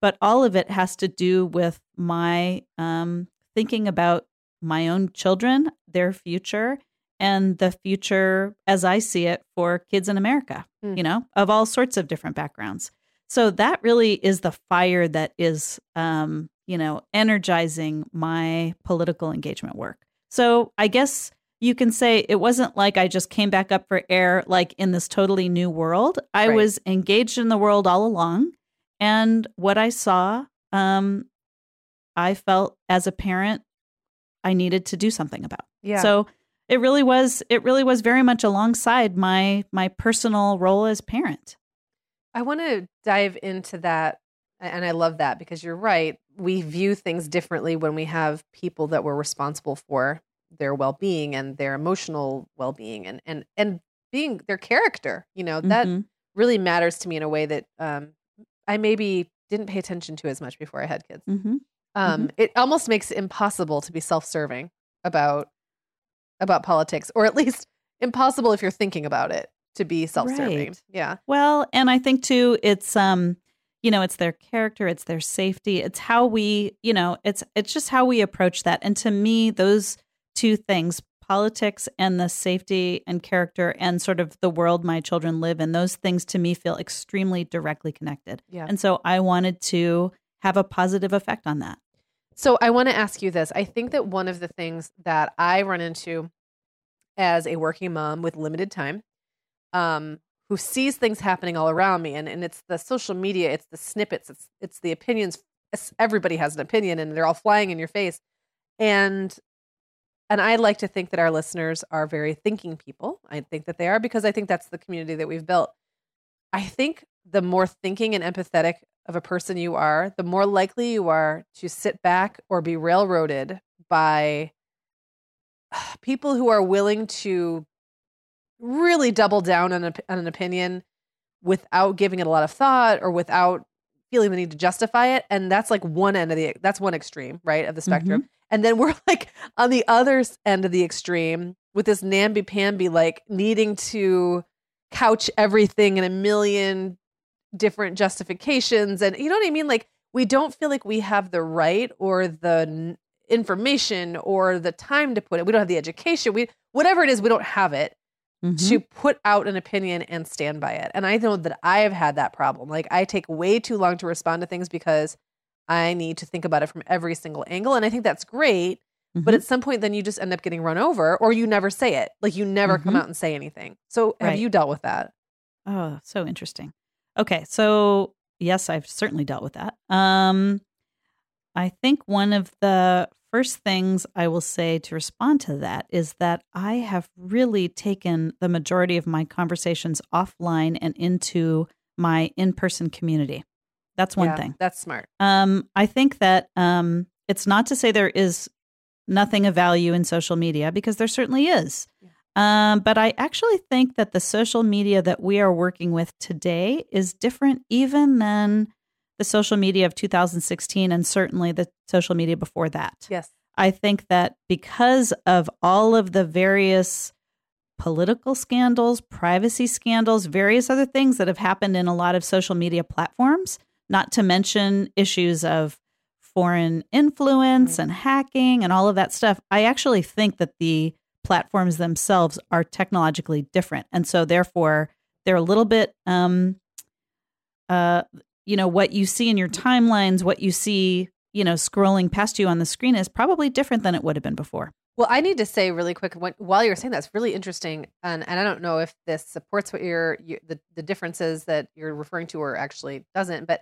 S4: But all of it has to do with my um, thinking about my own children, their future, and the future as I see it for kids in America,
S1: Mm.
S4: you know, of all sorts of different backgrounds. So that really is the fire that is, um, you know, energizing my political engagement work. So I guess you can say it wasn't like I just came back up for air like in this totally new world. I
S1: Right.
S4: was engaged in the world all along. And what I saw, um, I felt as a parent, I needed to do something about.
S1: Yeah.
S4: So it really was it really was very much alongside my my personal role as parent.
S1: I want to dive into that. And I love that because you're right. We view things differently when we have people that we're responsible for their well being and their emotional well being and, and, and being their character. You know, that
S4: Mhm.
S1: really matters to me in a way that um, I maybe didn't pay attention to as much before I had kids.
S4: Mhm.
S1: Um, It almost makes it impossible to be self serving about about politics, or at least impossible if you're thinking about it to be self serving.
S4: Right.
S1: Yeah.
S4: Well, and I think too, it's um, you know, it's their character, it's their safety, it's how we, you know, it's it's just how we approach that. And to me, those two things, politics and the safety and character and sort of the world my children live in, those things to me feel extremely directly connected.
S1: Yeah.
S4: And so I wanted to have a positive effect on that.
S1: So I want to ask you this. I think that one of the things that I run into as a working mom with limited time, um, who sees things happening all around me, and, and it's the social media, it's the snippets, it's it's the opinions. Everybody has an opinion, and they're all flying in your face. And and I like to think that our listeners are very thinking people. I think that they are because I think that's the community that we've built. I think the more thinking and empathetic of a person you are, the more likely you are to sit back or be railroaded by people who are willing to really double down on, a, on an opinion without giving it a lot of thought or without feeling the need to justify it. And that's like one end of the, that's one extreme, right, of the spectrum. Mm-hmm. And then we're like on the other end of the extreme with this namby pamby, like needing to couch everything in a million different justifications. And you know what I mean? Like we don't feel like we have the right or the information or the time to put it. We don't have the education. We whatever it is, we don't have it
S4: Mhm.
S1: to put out an opinion and stand by it. And I know that I have had that problem. Like I take way too long to respond to things because I need to think about it from every single angle. And I think that's great. Mm-hmm. But at some point, then you just end up getting run over or you never say it. Like you never mm-hmm. come out and say anything. So have right. you dealt with that?
S4: Oh, so interesting. Okay. So, yes, I've certainly dealt with that. Um, I think one of the first things I will say to respond to that is that I have really taken the majority of my conversations offline and into my in person community. That's one
S1: yeah,
S4: thing.
S1: That's smart.
S4: Um, I think that um, it's not to say there is nothing of value in social media because there certainly is. Yeah. Um, but I actually think that the social media that we are working with today is different even than the social media of 2016 and certainly the social media before that.
S1: Yes.
S4: I think that because of all of the various political scandals, privacy scandals, various other things that have happened in a lot of social media platforms, not to mention issues of foreign influence and hacking and all of that stuff, I actually think that the platforms themselves are technologically different. And so therefore they're a little bit um uh you know what you see in your timelines, what you see, you know, scrolling past you on the screen is probably different than it would have been before.
S1: Well, I need to say really quick when, while you're saying that's really interesting, and, and I don't know if this supports what you're you, the the differences that you're referring to or actually doesn't, but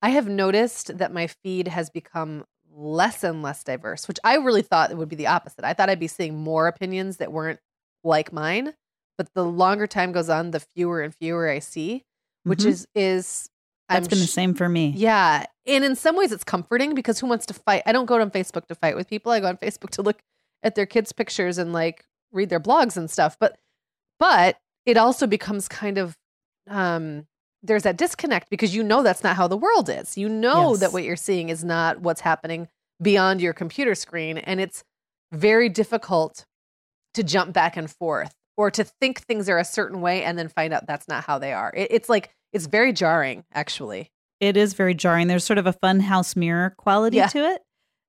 S1: I have noticed that my feed has become less and less diverse, which I really thought it would be the opposite. I thought I'd be seeing more opinions that weren't like mine, but the longer time goes on, the fewer and fewer I see, which mm-hmm. is is
S4: that's I'm been the same for me.
S1: Yeah, and in some ways it's comforting because who wants to fight? I don't go on Facebook to fight with people. I go on Facebook to look at their kids' pictures and like read their blogs and stuff. But but it also becomes kind of um there's that disconnect because you know that's not how the world is. You know yes. that what you're seeing is not what's happening beyond your computer screen. And it's very difficult to jump back and forth or to think things are a certain way and then find out that's not how they are. It, it's like, it's very jarring, actually.
S4: It is very jarring. There's sort of a fun house mirror quality yeah. to it.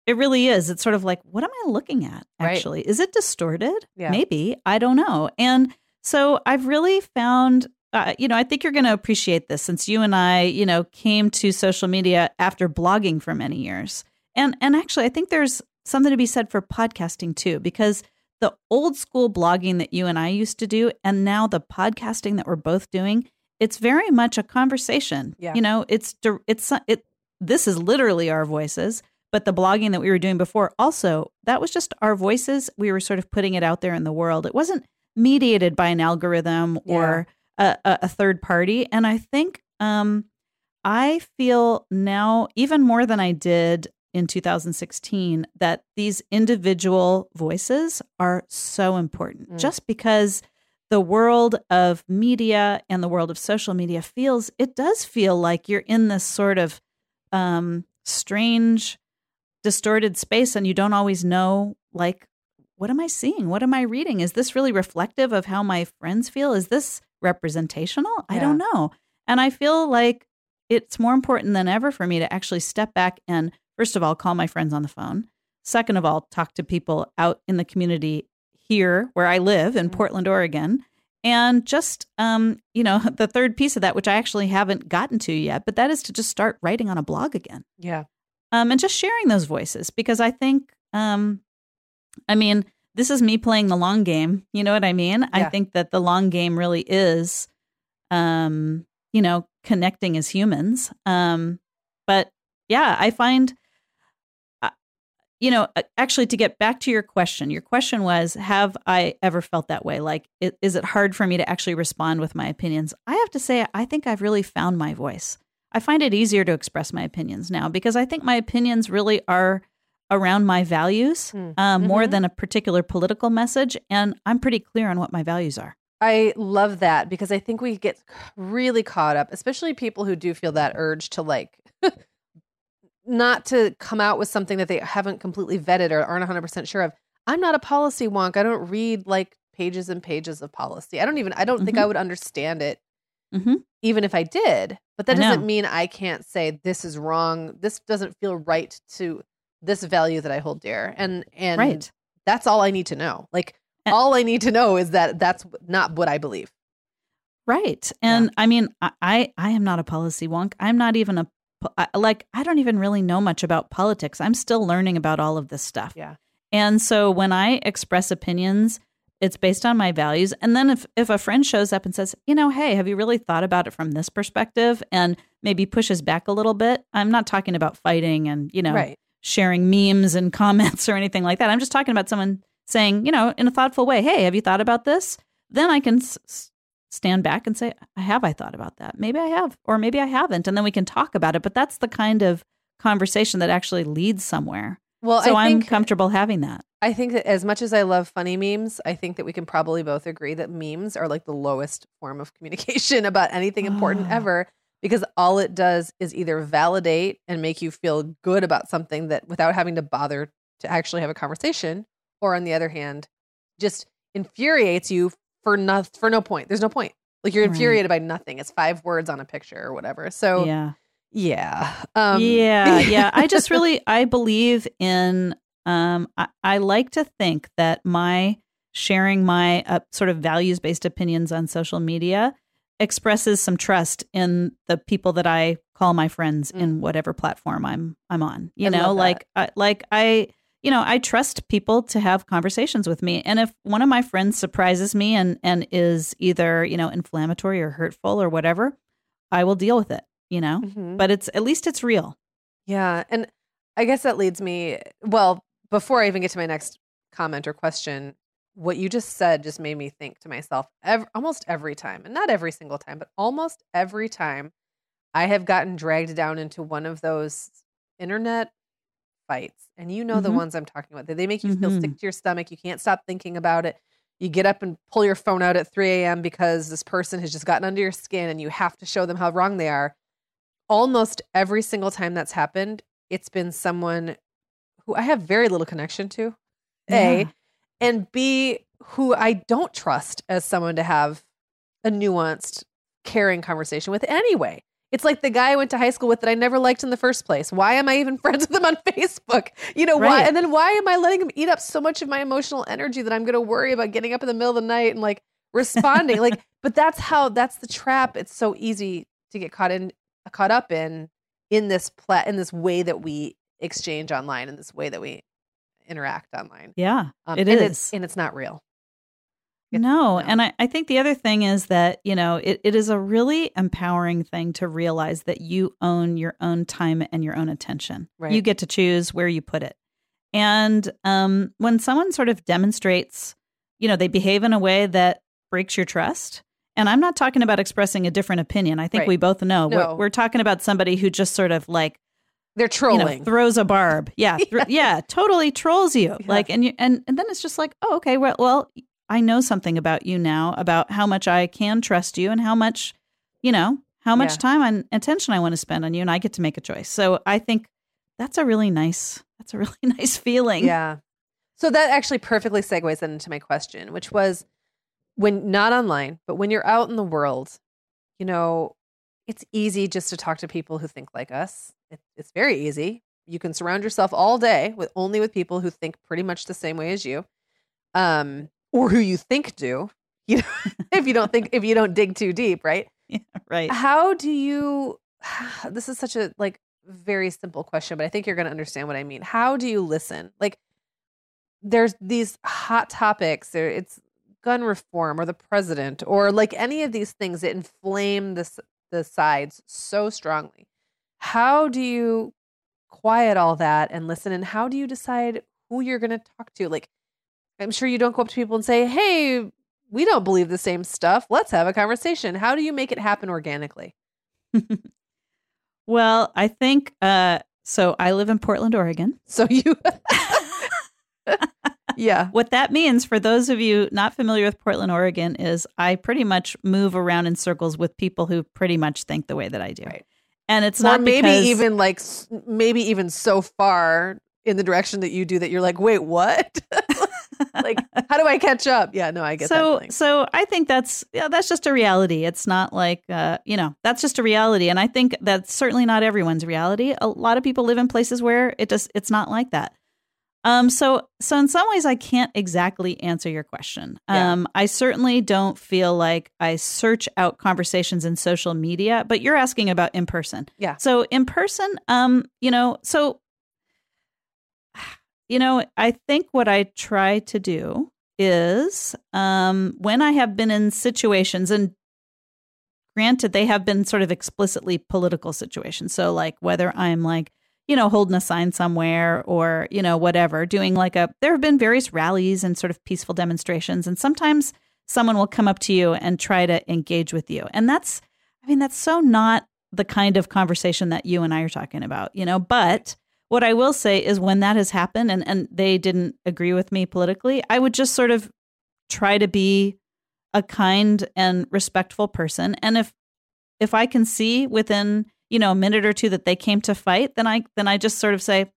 S4: It really is. It's sort of like, what am I looking at, actually? Right. Is it distorted? Yeah. Maybe. I don't know. And so I've really found uh, you know, I think you're going to appreciate this since you and I, you know, came to social media after blogging for many years. And and actually, I think there's something to be said for podcasting too because the old school blogging that you and I used to do and now the podcasting that we're both doing, it's very much a conversation.
S1: Yeah.
S4: You know, it's it's it this is literally our voices, but the blogging that we were doing before also, that was just our voices. We were sort of putting it out there in the world. It wasn't mediated by an algorithm yeah. or a, a third party. And I think um, I feel now, even more than I did in 2016, that these individual voices are so important mm. just because the world of media and the world of social media feels, it does feel like you're in this sort of um, strange, distorted space and you don't always know, like, what am I seeing? What am I reading? Is this really reflective of how my friends feel? Is this representational? I don't know. And I feel like it's more important than ever for me to actually step back and, first of all, call my friends on the phone. Second of all, talk to people out in the community here where I live in mm-hmm. Portland, Oregon. And just, um, you know, the third piece of that, which I actually haven't gotten to yet, but that is to just start writing on a blog again.
S1: Yeah.
S4: Um, and just sharing those voices because I think, um, I mean, this is me playing the long game. You know what I mean? Yeah. I think that the long game really is, um, you know, connecting as humans. Um, but yeah, I find, uh, you know, actually to get back to your question, your question was, have I ever felt that way? Like, is it hard for me to actually respond with my opinions? I have to say, I think I've really found my voice. I find it easier to express my opinions now because I think my opinions really are around my values mm. um, more mm-hmm. than a particular political message. And I'm pretty clear on what my values are.
S1: I love that because I think we get really caught up, especially people who do feel that urge to like not to come out with something that they haven't completely vetted or aren't 100% sure of. I'm not a policy wonk. I don't read like pages and pages of policy. I don't even, I don't mm-hmm. think I mm-hmm. would understand it mm-hmm. even if I did. But that doesn't mean I can't say this is wrong. This doesn't feel right to this value that I hold dear. And and right. that's all I need to know. Like and, all I need to know is that that's not what I believe.
S4: Right. And yeah. I mean, I I am not a policy wonk. I'm not even a like I don't even really know much about politics. I'm still learning about all of this stuff.
S1: Yeah.
S4: And so when I express opinions, it's based on my values. And then if if a friend shows up and says, "You know, hey, have you really thought about it from this perspective?" and maybe pushes back a little bit, I'm not talking about fighting and, you know,
S1: Right.
S4: Sharing memes and comments or anything like that. I'm just talking about someone saying, you know, in a thoughtful way, "Hey, have you thought about this?" Then I can s- stand back and say, "Have I thought about that? Maybe I have, or maybe I haven't." And then we can talk about it. But that's the kind of conversation that actually leads somewhere.
S1: Well,
S4: so
S1: I
S4: I'm comfortable having that.
S1: I think that as much as I love funny memes, I think that we can probably both agree that memes are like the lowest form of communication about anything important
S4: Oh.
S1: ever because all it does is either validate and make you feel good about something that without having to bother to actually have a conversation or on the other hand just infuriates you for no for no point. There's no point. Like you're
S4: Right.
S1: infuriated by nothing. It's five words on a picture or whatever. So
S4: yeah.
S1: yeah. Um,
S4: yeah, yeah. I just really I believe in um I, I like to think that my sharing my uh, sort of values based opinions on social media expresses some trust in the people that I call my friends in whatever platform I'm I'm on. You
S1: Mm. I
S4: know, like I, like I you know, I trust people to have conversations with me. And if one of my friends surprises me and and is either, you know, inflammatory or hurtful or whatever, I will deal with it, you know?
S1: mhm.
S4: But it's at least it's real.
S1: Yeah. And I guess that leads me, well, before I even get to my next comment or question, what you just said just made me think to myself ev- almost every time, and not every single time, but almost every time I have gotten dragged down into one of those internet fights. And you know the
S4: Mhm.
S1: ones I'm talking about. They make you feel
S4: Mhm.
S1: sick to your stomach. You can't stop thinking about it. You get up and pull your phone out at 3 a.m. because this person has just gotten under your skin and you have to show them how wrong they are almost every single time that's happened, it's been someone who I have very little connection to, A,
S4: Yeah.
S1: And B, who I don't trust as someone to have a nuanced, caring conversation with anyway. It's like the guy I went to high school with that I never liked in the first place. Why am I even friends with him on Facebook? You know, why? And then why am I letting him eat up so much of my emotional energy that I'm going to worry about getting up in the middle of the night and like responding? like, but that's how, that's the trap. It's so easy to get caught in, caught up in, in this pla- in this way that we exchange online, in this way that we interact online.
S4: Yeah,
S1: Um,
S4: it
S1: and
S4: is.
S1: It's, and it's not real. It's-
S4: no, and I, I think the other thing is that, you know, it, it is a really empowering thing to realize that you own your own time and your own attention. You get to choose where you put it. And um, when someone sort of demonstrates, you know, they behave in a way that breaks your trust. And I'm not talking about expressing a different opinion. I think
S1: Right.
S4: we both know.
S1: No.
S4: We're, we're talking about somebody who just sort of like
S1: They're
S4: you
S1: trolling.
S4: know, throws a barb. Yeah,
S1: Yeah.
S4: yeah, totally trolls you.
S1: Yeah.
S4: Like, and you, and and then it's just like, oh, okay, well, well, I know something about you now about how much I can trust you and how much, you know, how much
S1: Yeah.
S4: time and attention I want to spend on you, and I get to make a choice. So I think that's a really nice, that's a really nice feeling.
S1: Yeah. So that actually perfectly segues into my question, which was when not online, but when you're out in the world, you know, it's easy just to talk to people who think like us. It, it's very easy. You can surround yourself all day with only with people who think pretty much the same way as you, um, or who you think do. You know, if you don't think, if you don't dig too deep, right?
S4: Yeah, right.
S1: How do you this is such a like very simple question, but I think you're going to understand what I mean. How do you listen? Like there's these hot topics, there it's gun reform or the president or like any of these things that inflame this the sides so strongly. How do you quiet all that and listen and how do you decide who you're going to talk to? Like I'm sure you don't go up to people and say, "Hey, we don't believe the same stuff. Let's have a conversation." How do you make it happen organically?
S4: well, I think uh, so. I live in Portland, Oregon.
S1: So you Yeah.
S4: What that means for those of you not familiar with Portland, Oregon, is I pretty much move around in circles with people who pretty much think the way that I do.
S1: Right.
S4: And it's
S1: or
S4: not
S1: maybe
S4: because-
S1: even like maybe even so far in the direction that you do that you're like, "Wait, what?" like, how do I catch up? Yeah, no, I get
S4: so so I think that's yeah that's just a reality. It's not like uh, you know that's just a reality, and I think that's certainly not everyone's reality. A lot of people live in places where it just it's not like that. Um, so so in some ways I can't exactly answer your question.
S1: Yeah.
S4: Um, I certainly don't feel like I search out conversations in social media, but you're asking about in person.
S1: Yeah.
S4: So in person, um, you know, so you know, I think what I try to do is um when I have been in situations and granted they have been sort of explicitly political situations. So like whether I'm like you know, holding a sign somewhere or, you know, whatever, doing like a, there have been various rallies and sort of peaceful demonstrations. And sometimes someone will come up to you and try to engage with you. And that's, I mean, that's so not the kind of conversation that you and I are talking about, you know, but what I will say is when that has happened and, and they didn't agree with me politically, I would just sort of try to be a kind and respectful person. And if, if I can see within you know a minute or two that they came to fight then i then i just sort of say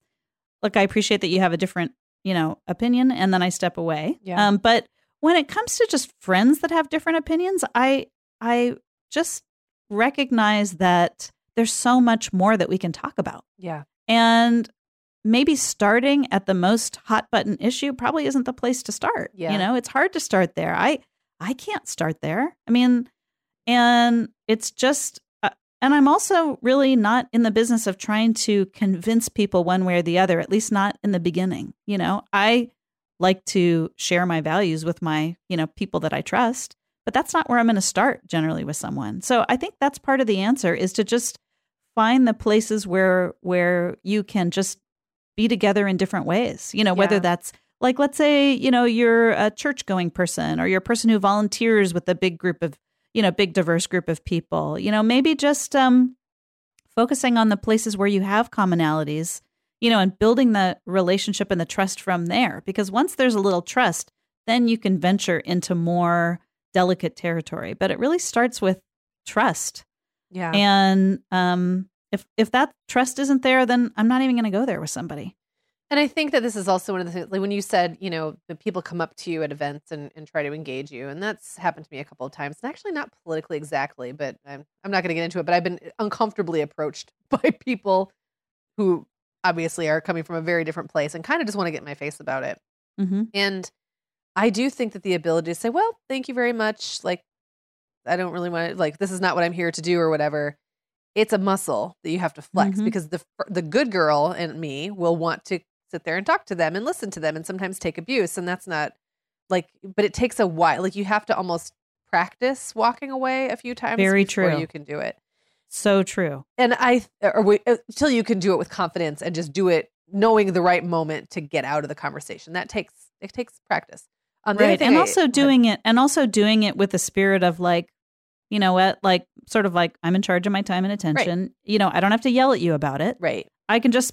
S4: look i appreciate that you have a different you know opinion and then i step away
S1: Yeah.
S4: um but when it comes to just friends that have different opinions i i just recognize that there's so much more that we can talk about
S1: Yeah.
S4: and maybe starting at the most hot button issue probably isn't the place to start
S1: Yeah.
S4: you know it's hard to start there i i can't start there i mean and it's just and i'm also really not in the business of trying to convince people one way or the other at least not in the beginning you know? I like to share my values with my you know people that i trust but that's not where i'm going to start generally with someone. So i think that's part of the answer is to just find the places where where you can just be together in different ways you know whether that's like let's say you know you're a church going person or you're a person who volunteers with a big group of you know big diverse group of people. You know maybe just um focusing on the places where you have commonalities you know and building the relationship and the trust from there. Because once there's a little trust then you can venture into more delicate territory. But it really starts with trust.
S1: Yeah.
S4: and um if if that trust isn't there then i'm not even going to go there with somebody
S1: And I think that this is also one of the things, like when you said, you know, the people come up to you at events and, and try to engage you. And that's happened to me a couple of times. And actually, not politically exactly, but I'm, I'm not going to get into it. But I've been uncomfortably approached by people who obviously are coming from a very different place and kind of just want to get in my face about it.
S4: mm-hmm.
S1: And I do think that the ability to say, well, thank you very much. Like, I don't really want to, like, this is not what I'm here to do or whatever. It's a muscle that you have to flex
S4: Mhm.
S1: because the the good girl and me will want to sit there and talk to them and listen to them and sometimes take abuse. And that's not like, but it takes a while. Like, you have to almost practice walking away a few times
S4: Very
S1: before
S4: true.
S1: you can do it.
S4: so true
S1: And I, or we, until you can do it with confidence and just do it knowing the right moment to get out of the conversation. That takes, it takes practice. Um,
S4: right and
S1: I-
S4: also doing it and also doing it with the spirit of like you know what like sort of like i'm in charge of my time and attention you know i don't have to yell at you about it
S1: Right.
S4: i can just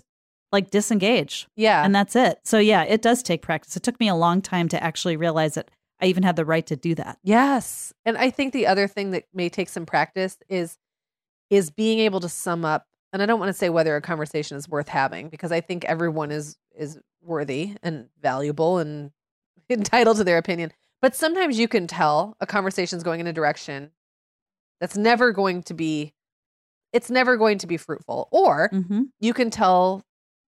S4: like disengage
S1: Yeah.
S4: and that's it so yeah it does take practice it took me a long time to actually realize that i even had the right to do that
S1: yes. And I think the other thing that may take some practice is is being able to sum up and I don't want to say whether a conversation is worth having because I think everyone is is worthy and valuable and entitled to their opinion. But sometimes you can tell a conversation's going in a direction that's never going to be it's never going to be fruitful or
S4: mm-hmm.
S1: you can tell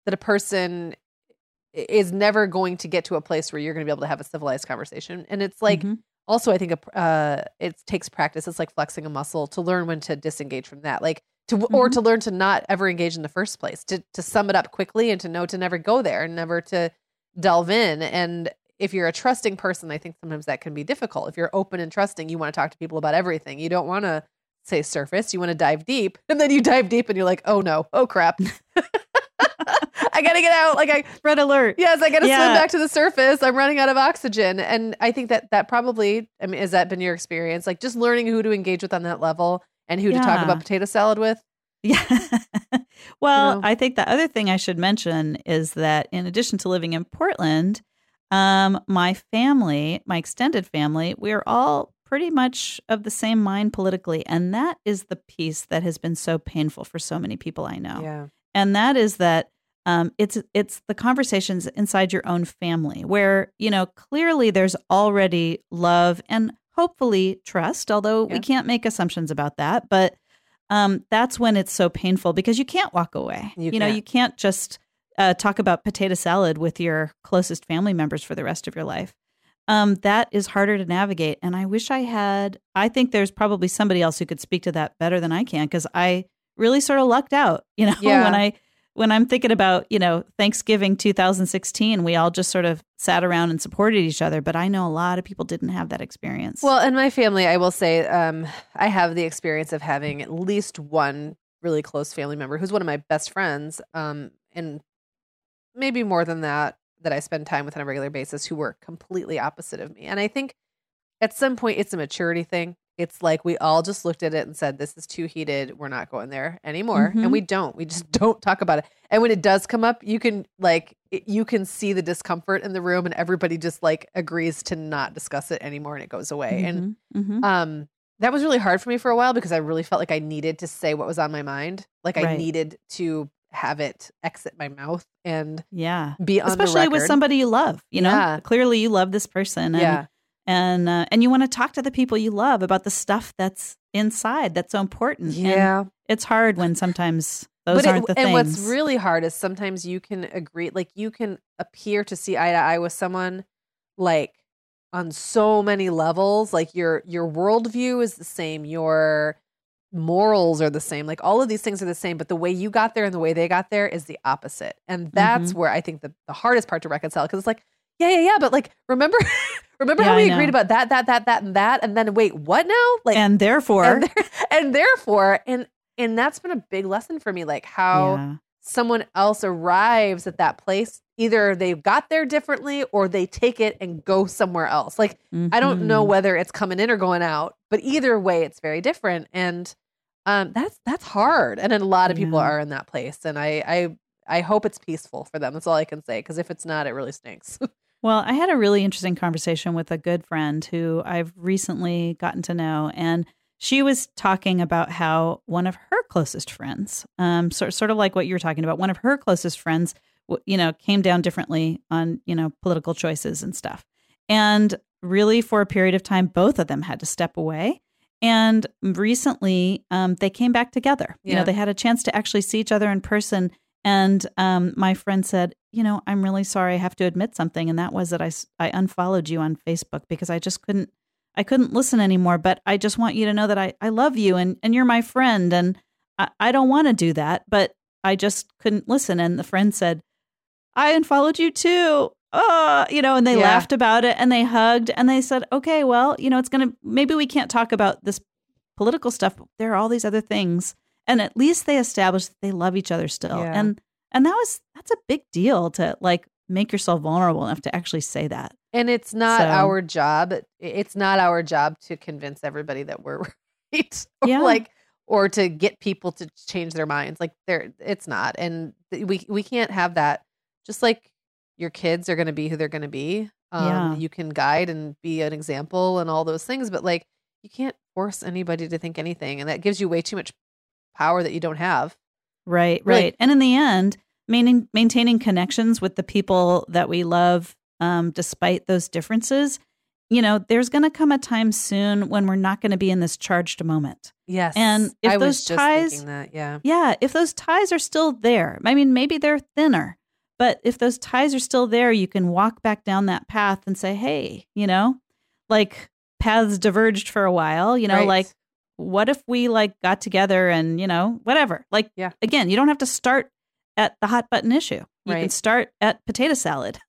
S1: that a person is never going to get to a place where you're going to be able to have a civilized conversation. And it's like
S4: Mhm.
S1: also i think a, uh, it takes practice. It's like flexing a muscle to learn when to disengage from that. Like to or
S4: Mhm.
S1: to learn to not ever engage in the first place to to sum it up quickly and to know to never go there and never to delve in. And if you're a trusting person i think sometimes that can be difficult. If you're open and trusting you want to talk to people about everything. You don't want to say surface. You want to dive deep. And then you dive deep and you're like oh no. Oh crap gotta get out like i
S4: red alert
S1: Yes, I got to swim back to the surface. I'm running out of oxygen, and I think that that probably. I mean, has that been your experience? Like just learning who to engage with on that level and who to talk about potato salad with.
S4: Yeah. well,
S1: know?
S4: I think the other thing I should mention is that in addition to living in Portland, um, my family, my extended family, we're all pretty much of the same mind politically. And that is the piece that has been so painful for so many people I know.
S1: Yeah,
S4: And that is that um, it's it's the conversations inside your own family where you know clearly there's already love and hopefully trust, although
S1: Yeah.
S4: we can't make assumptions about that. But um, that's when it's so painful because you can't walk away.
S1: You
S4: know,
S1: can't.
S4: you can't just uh, talk about potato salad with your closest family members for the rest of your life. Um, that is harder to navigate. And I wish I had, I think there's probably somebody else who could speak to that better than I can because I really sort of lucked out, you know,
S1: Yeah.
S4: when I, when I'm thinking about, you know, Thanksgiving 2016, we all just sort of sat around and supported each other. But I know a lot of people didn't have that experience.
S1: Well, in my family, I will say um, I have the experience of having at least one really close family member who's one of my best friends, um, and maybe more than that, that I spend time with on a regular basis who were completely opposite of me. And I think at some point it's a maturity thing. It's like we all just looked at it and said, This is too heated. We're not going there anymore.
S4: Mhm.
S1: And we don't. We just don't talk about it. And when it does come up, you can like, it, you can see the discomfort in the room, and everybody just like agrees to not discuss it anymore and it goes away. And
S4: Mhm, mhm.
S1: um that was really hard for me for a while because I really felt like I needed to say what was on my mind. Like I needed to have it exit my mouth and
S4: yeah.
S1: be on
S4: Especially with somebody you love, you know,
S1: Yeah.
S4: clearly you love this person. And,
S1: Yeah.
S4: And uh, and you want to talk to the people you love about the stuff that's inside that's so important. And
S1: Yeah.
S4: it's hard when sometimes those
S1: but
S4: aren't the
S1: and
S4: things.
S1: And what's really hard is sometimes you can agree like you can appear to see eye to eye with someone like on so many levels like your your worldview is the same your morals are the same like all of these things are the same but the way you got there and the way they got there is the opposite and that's
S4: Mm-hmm.
S1: where i think the, the hardest part to reconcile because it's like yeah yeah yeah but like remember remember
S4: Yeah,
S1: how we agreed about that that that that and that and then wait what now like
S4: and therefore,
S1: and, there- and therefore and and that's been a big lesson for me like how
S4: yeah.
S1: someone else arrives at that place either they got there differently or they take it and go somewhere else like i don't know
S4: Mhm.
S1: whether it's coming in or going out but either way it's very different and um that's that's hard and a lot of people
S4: Yeah.
S1: are in that place and i i i hope it's peaceful for them that's all i can say because if it's not it really stinks
S4: Well, I had a really interesting conversation with a good friend who I've recently gotten to know, and she was talking about how one of her closest friends, um, sort sort of like what you were talking about, one of her closest friends, you know, came down differently on you know political choices and stuff, and really for a period of time, both of them had to step away. And recently, um, they came back together. You know, they had a chance to actually see each other in person. And um, my friend said, you know, I'm really sorry. I have to admit something, and that was that I I unfollowed you on Facebook because I just couldn't I couldn't listen anymore. But I just want you to know that I I love you and and you're my friend, and I, I don't want to do that, but I just couldn't listen. And the friend said, I unfollowed you too. Oh, you know, and they
S1: Yeah.
S4: laughed about it and they hugged and they said, okay, well, you know, it's gonna maybe we can't talk about this political stuff, but there are all these other things. And at least they established that they love each other still.
S1: Yeah.
S4: And and that was that's a big deal to like make yourself vulnerable enough to actually say that.
S1: and it's not
S4: So-
S1: our job it's not our job to convince everybody that we're right or
S4: Yeah.
S1: like or to get people to change their minds like there it's not and we we can't have that just like your kids are going to be who they're going to be um
S4: Yeah.
S1: you can guide and be an example and all those things but like you can't force anybody to think anything and that gives you way too much power that you don't have
S4: Right,
S1: Really-
S4: right. And in the end, maintaining maintaining connections with the people that we love, um, despite those differences, you know, there's going to come a time soon when we're not going to be in this charged moment.
S1: yes
S4: And if
S1: I
S4: those ties-
S1: that yeah
S4: Yeah, if those ties are still there, I mean, maybe they're thinner, but if those ties are still there, you can walk back down that path and say, hey, you know, like paths diverged for a while, you know,
S1: Right.
S4: like what if we like got together and, you know, whatever. Like,
S1: Yeah.
S4: again, you don't have to start at the hot button issue. You can start at potato salad.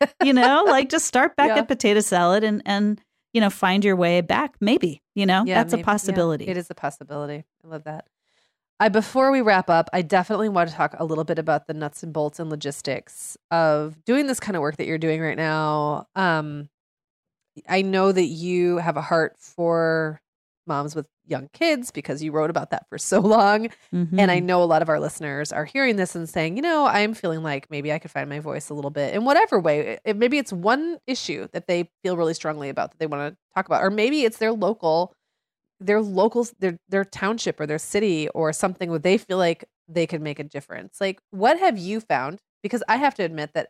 S4: you know, like just start back
S1: Yeah.
S4: at potato salad and and you know, find your way back maybe, you know.
S1: Yeah,
S4: That's
S1: maybe-
S4: a
S1: yeah,
S4: possibility.
S1: it is a possibility. I love that. I before we wrap up, I definitely want to talk a little bit about the nuts and bolts and logistics of doing this kind of work that you're doing right now. Um, I know that you have a heart for moms with young kids because you wrote about that for so long. And I
S4: Mhm.
S1: know a lot of our listeners are hearing this and saying, you know, I'm feeling like maybe I could find my voice a little bit in whatever way. It, maybe it's one issue that they feel really strongly about that they want to talk about, or maybe it's their local, their locals, their their township or their city or something where they feel like they could make a difference. Like, what have you found? Because I have to admit that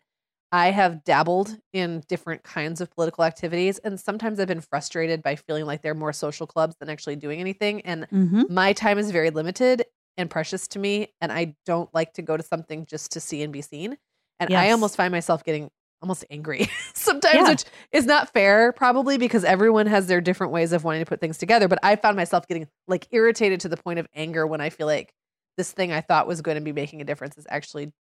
S1: I have dabbled in different kinds of political activities, and sometimes I've been frustrated by feeling like they're more social clubs than actually doing anything. And
S4: Mhm.
S1: my time is very limited and precious to me. And I don't like to go to something just to see and be seen. And
S4: Yes.
S1: I almost find myself getting almost angry sometimes,
S4: Yeah.
S1: which is not fair, probably because everyone has their different ways of wanting to put things together. But I found myself getting like irritated to the point of anger when I feel like this thing I thought was going to be making a difference is actually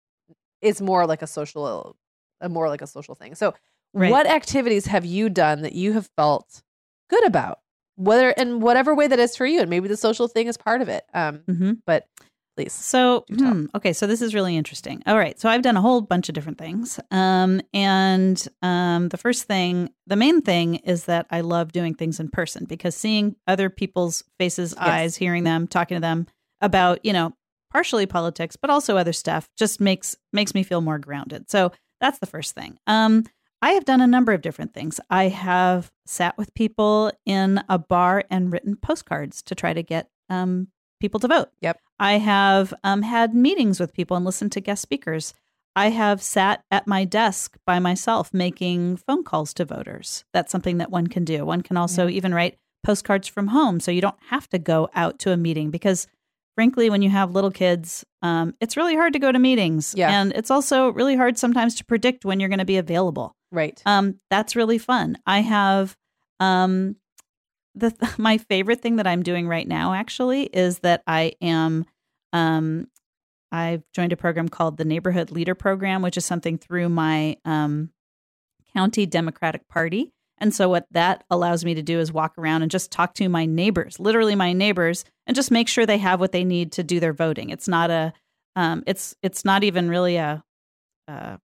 S1: is more like a social, a more like a social thing. So,
S4: Right.
S1: what activities have you done that you have felt good about? Whether in whatever way that is for you, and maybe the social thing is part of it. Um,
S4: hmm
S1: but please,
S4: So, hmm, okay, so this is really interesting. All right, so I've done a whole bunch of different things. Um, and um, the first thing, the main thing is that I love doing things in person because seeing other people's faces, eyes, hearing them, talking to them about, you know, partially politics, but also other stuff just makes makes me feel more grounded. So that's the first thing. Um, I have done a number of different things. I have sat with people in a bar and written postcards to try to get um, people to vote.
S1: Yep.
S4: I have um, had meetings with people and listened to guest speakers. I have sat at my desk by myself making phone calls to voters. That's something that one can do. One can also even write postcards from home so you don't have to go out to a meeting because frankly when you have little kids um, it's really hard to go to meetings
S1: Yeah.
S4: and it's also really hard sometimes to predict when you're going to be available
S1: right?
S4: um, that's really fun. I have um, the my favorite thing that I'm doing right now actually is that I am um, I've joined a program called the Neighborhood Leader Program, which is something through my um, county Democratic Party. And so what that allows me to do is walk around and just talk to my neighbors, literally my neighbors, and just make sure they have what they need to do their voting. It's not a um, it's it's not even really a uh,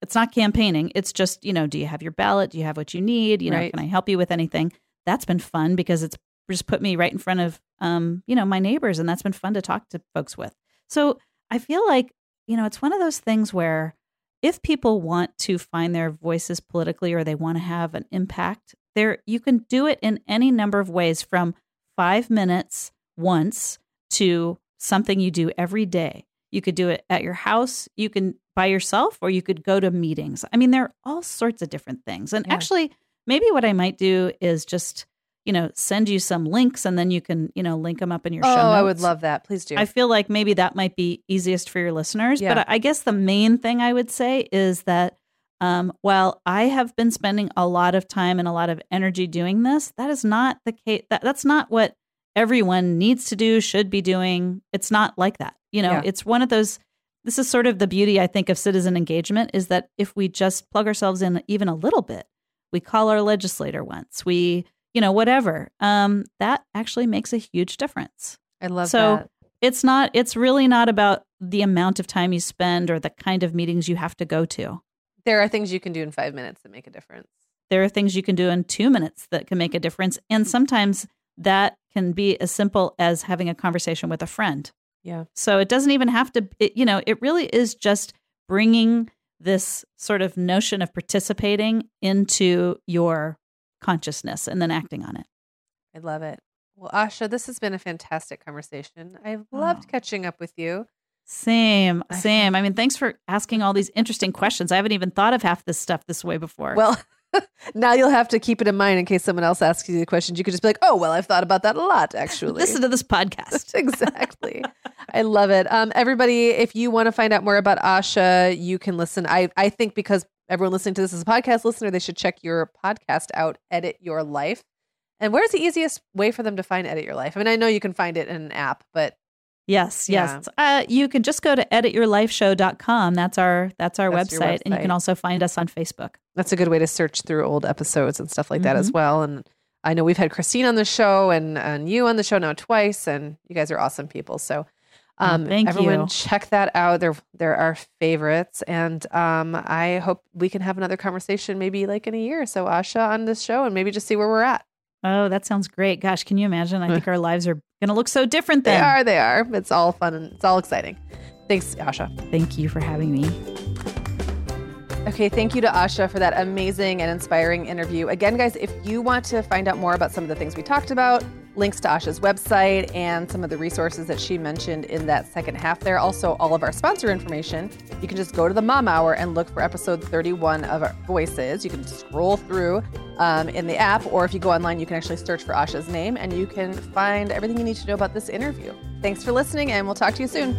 S4: it's not campaigning. It's just, you know, do you have your ballot? Do you have what you need? You know,
S1: Right.
S4: can I help you with anything? That's been fun because it's just put me right in front of, um, you know, my neighbors, and that's been fun to talk to folks with. So I feel like, you know, it's one of those things where if people want to find their voices politically or they want to have an impact, there you can do it in any number of ways from five minutes once to something you do every day. You could do it at your house, you can by yourself, or you could go to meetings. I mean, there are all sorts of different things. And
S1: Yeah.
S4: actually, maybe what I might do is just, you know, send you some links and then you can, you know, link them up in your
S1: Oh,
S4: show notes.
S1: I would love that. Please do.
S4: I feel like maybe that might be easiest for your listeners.
S1: Yeah.
S4: But I I guess the main thing I would say is that um, while I have been spending a lot of time and a lot of energy doing this, that is not the case. That, that's not what everyone needs to do, should be doing. It's not like that. You know,
S1: Yeah.
S4: it's one of those. This is sort of the beauty, I think, of citizen engagement is that if we just plug ourselves in even a little bit, we call our legislator once, we, you know, whatever, um, that actually makes a huge difference
S1: I love
S4: so-
S1: that.
S4: it's not it's really not about the amount of time you spend or the kind of meetings you have to go to
S1: There are things you can do in five minutes that make a difference.
S4: there are things you can do in two minutes that can make a difference and sometimes that can be as simple as having a conversation with a friend
S1: Yeah.
S4: so it doesn't even have to it, you know it really is just bringing this sort of notion of participating into your consciousness and then acting on it
S1: I love it. Well, Asha, this has been a fantastic conversation. I've loved
S4: Oh.
S1: catching up with you.
S4: same
S1: I-
S4: same i mean thanks for asking all these interesting questions i haven't even thought of half this stuff this way before
S1: Well, now you'll have to keep it in mind in case someone else asks you the questions. You could just be like, "Oh, well, I've thought about that a lot, actually."
S4: listen to this podcast
S1: exactly. I love it. Um, everybody, if you want to find out more about Asha, you can listen. I, I think because everyone listening to this is a podcast listener, they should check your podcast out, Edit Your Life. And where's the easiest way for them to find Edit Your Life? I mean, I know you can find it in an app, but
S4: Yes,
S1: Yeah.
S4: yes. Uh, you can just go to edityourlifeshow.com. That's our that's our
S1: That's your
S4: website, and you can also find us on Facebook.
S1: that's a good way to search through old episodes and stuff like that as
S4: Mm-hmm.
S1: well. And I know we've had Christine on the show and, and you on the show now twice, and you guys are awesome people. So um,
S4: thank
S1: everyone
S4: you.
S1: check that out. They're they're our favorites. And um, I hope we can have another conversation maybe like in a year or so, Asha, on this show and maybe just see where we're at.
S4: Oh, that sounds great. Gosh, can you imagine? I think our lives are going to look so different
S1: They are, they are. It's all fun and it's all exciting. Thanks, Asha.
S4: Thank you for having me.
S1: Okay, thank you to Asha for that amazing and inspiring interview. Again, guys, if you want to find out more about some of the things we talked about,
S6: links to Asha's website and some of the resources that she mentioned in that second half there. Also, all of our sponsor information. You can just go to the Mom Hour and look for episode 31 of our Voices. You can scroll through um, in the app, or if you go online, you can actually search for Asha's name and you can find everything you need to know about this interview. Thanks for listening, and we'll talk to you soon.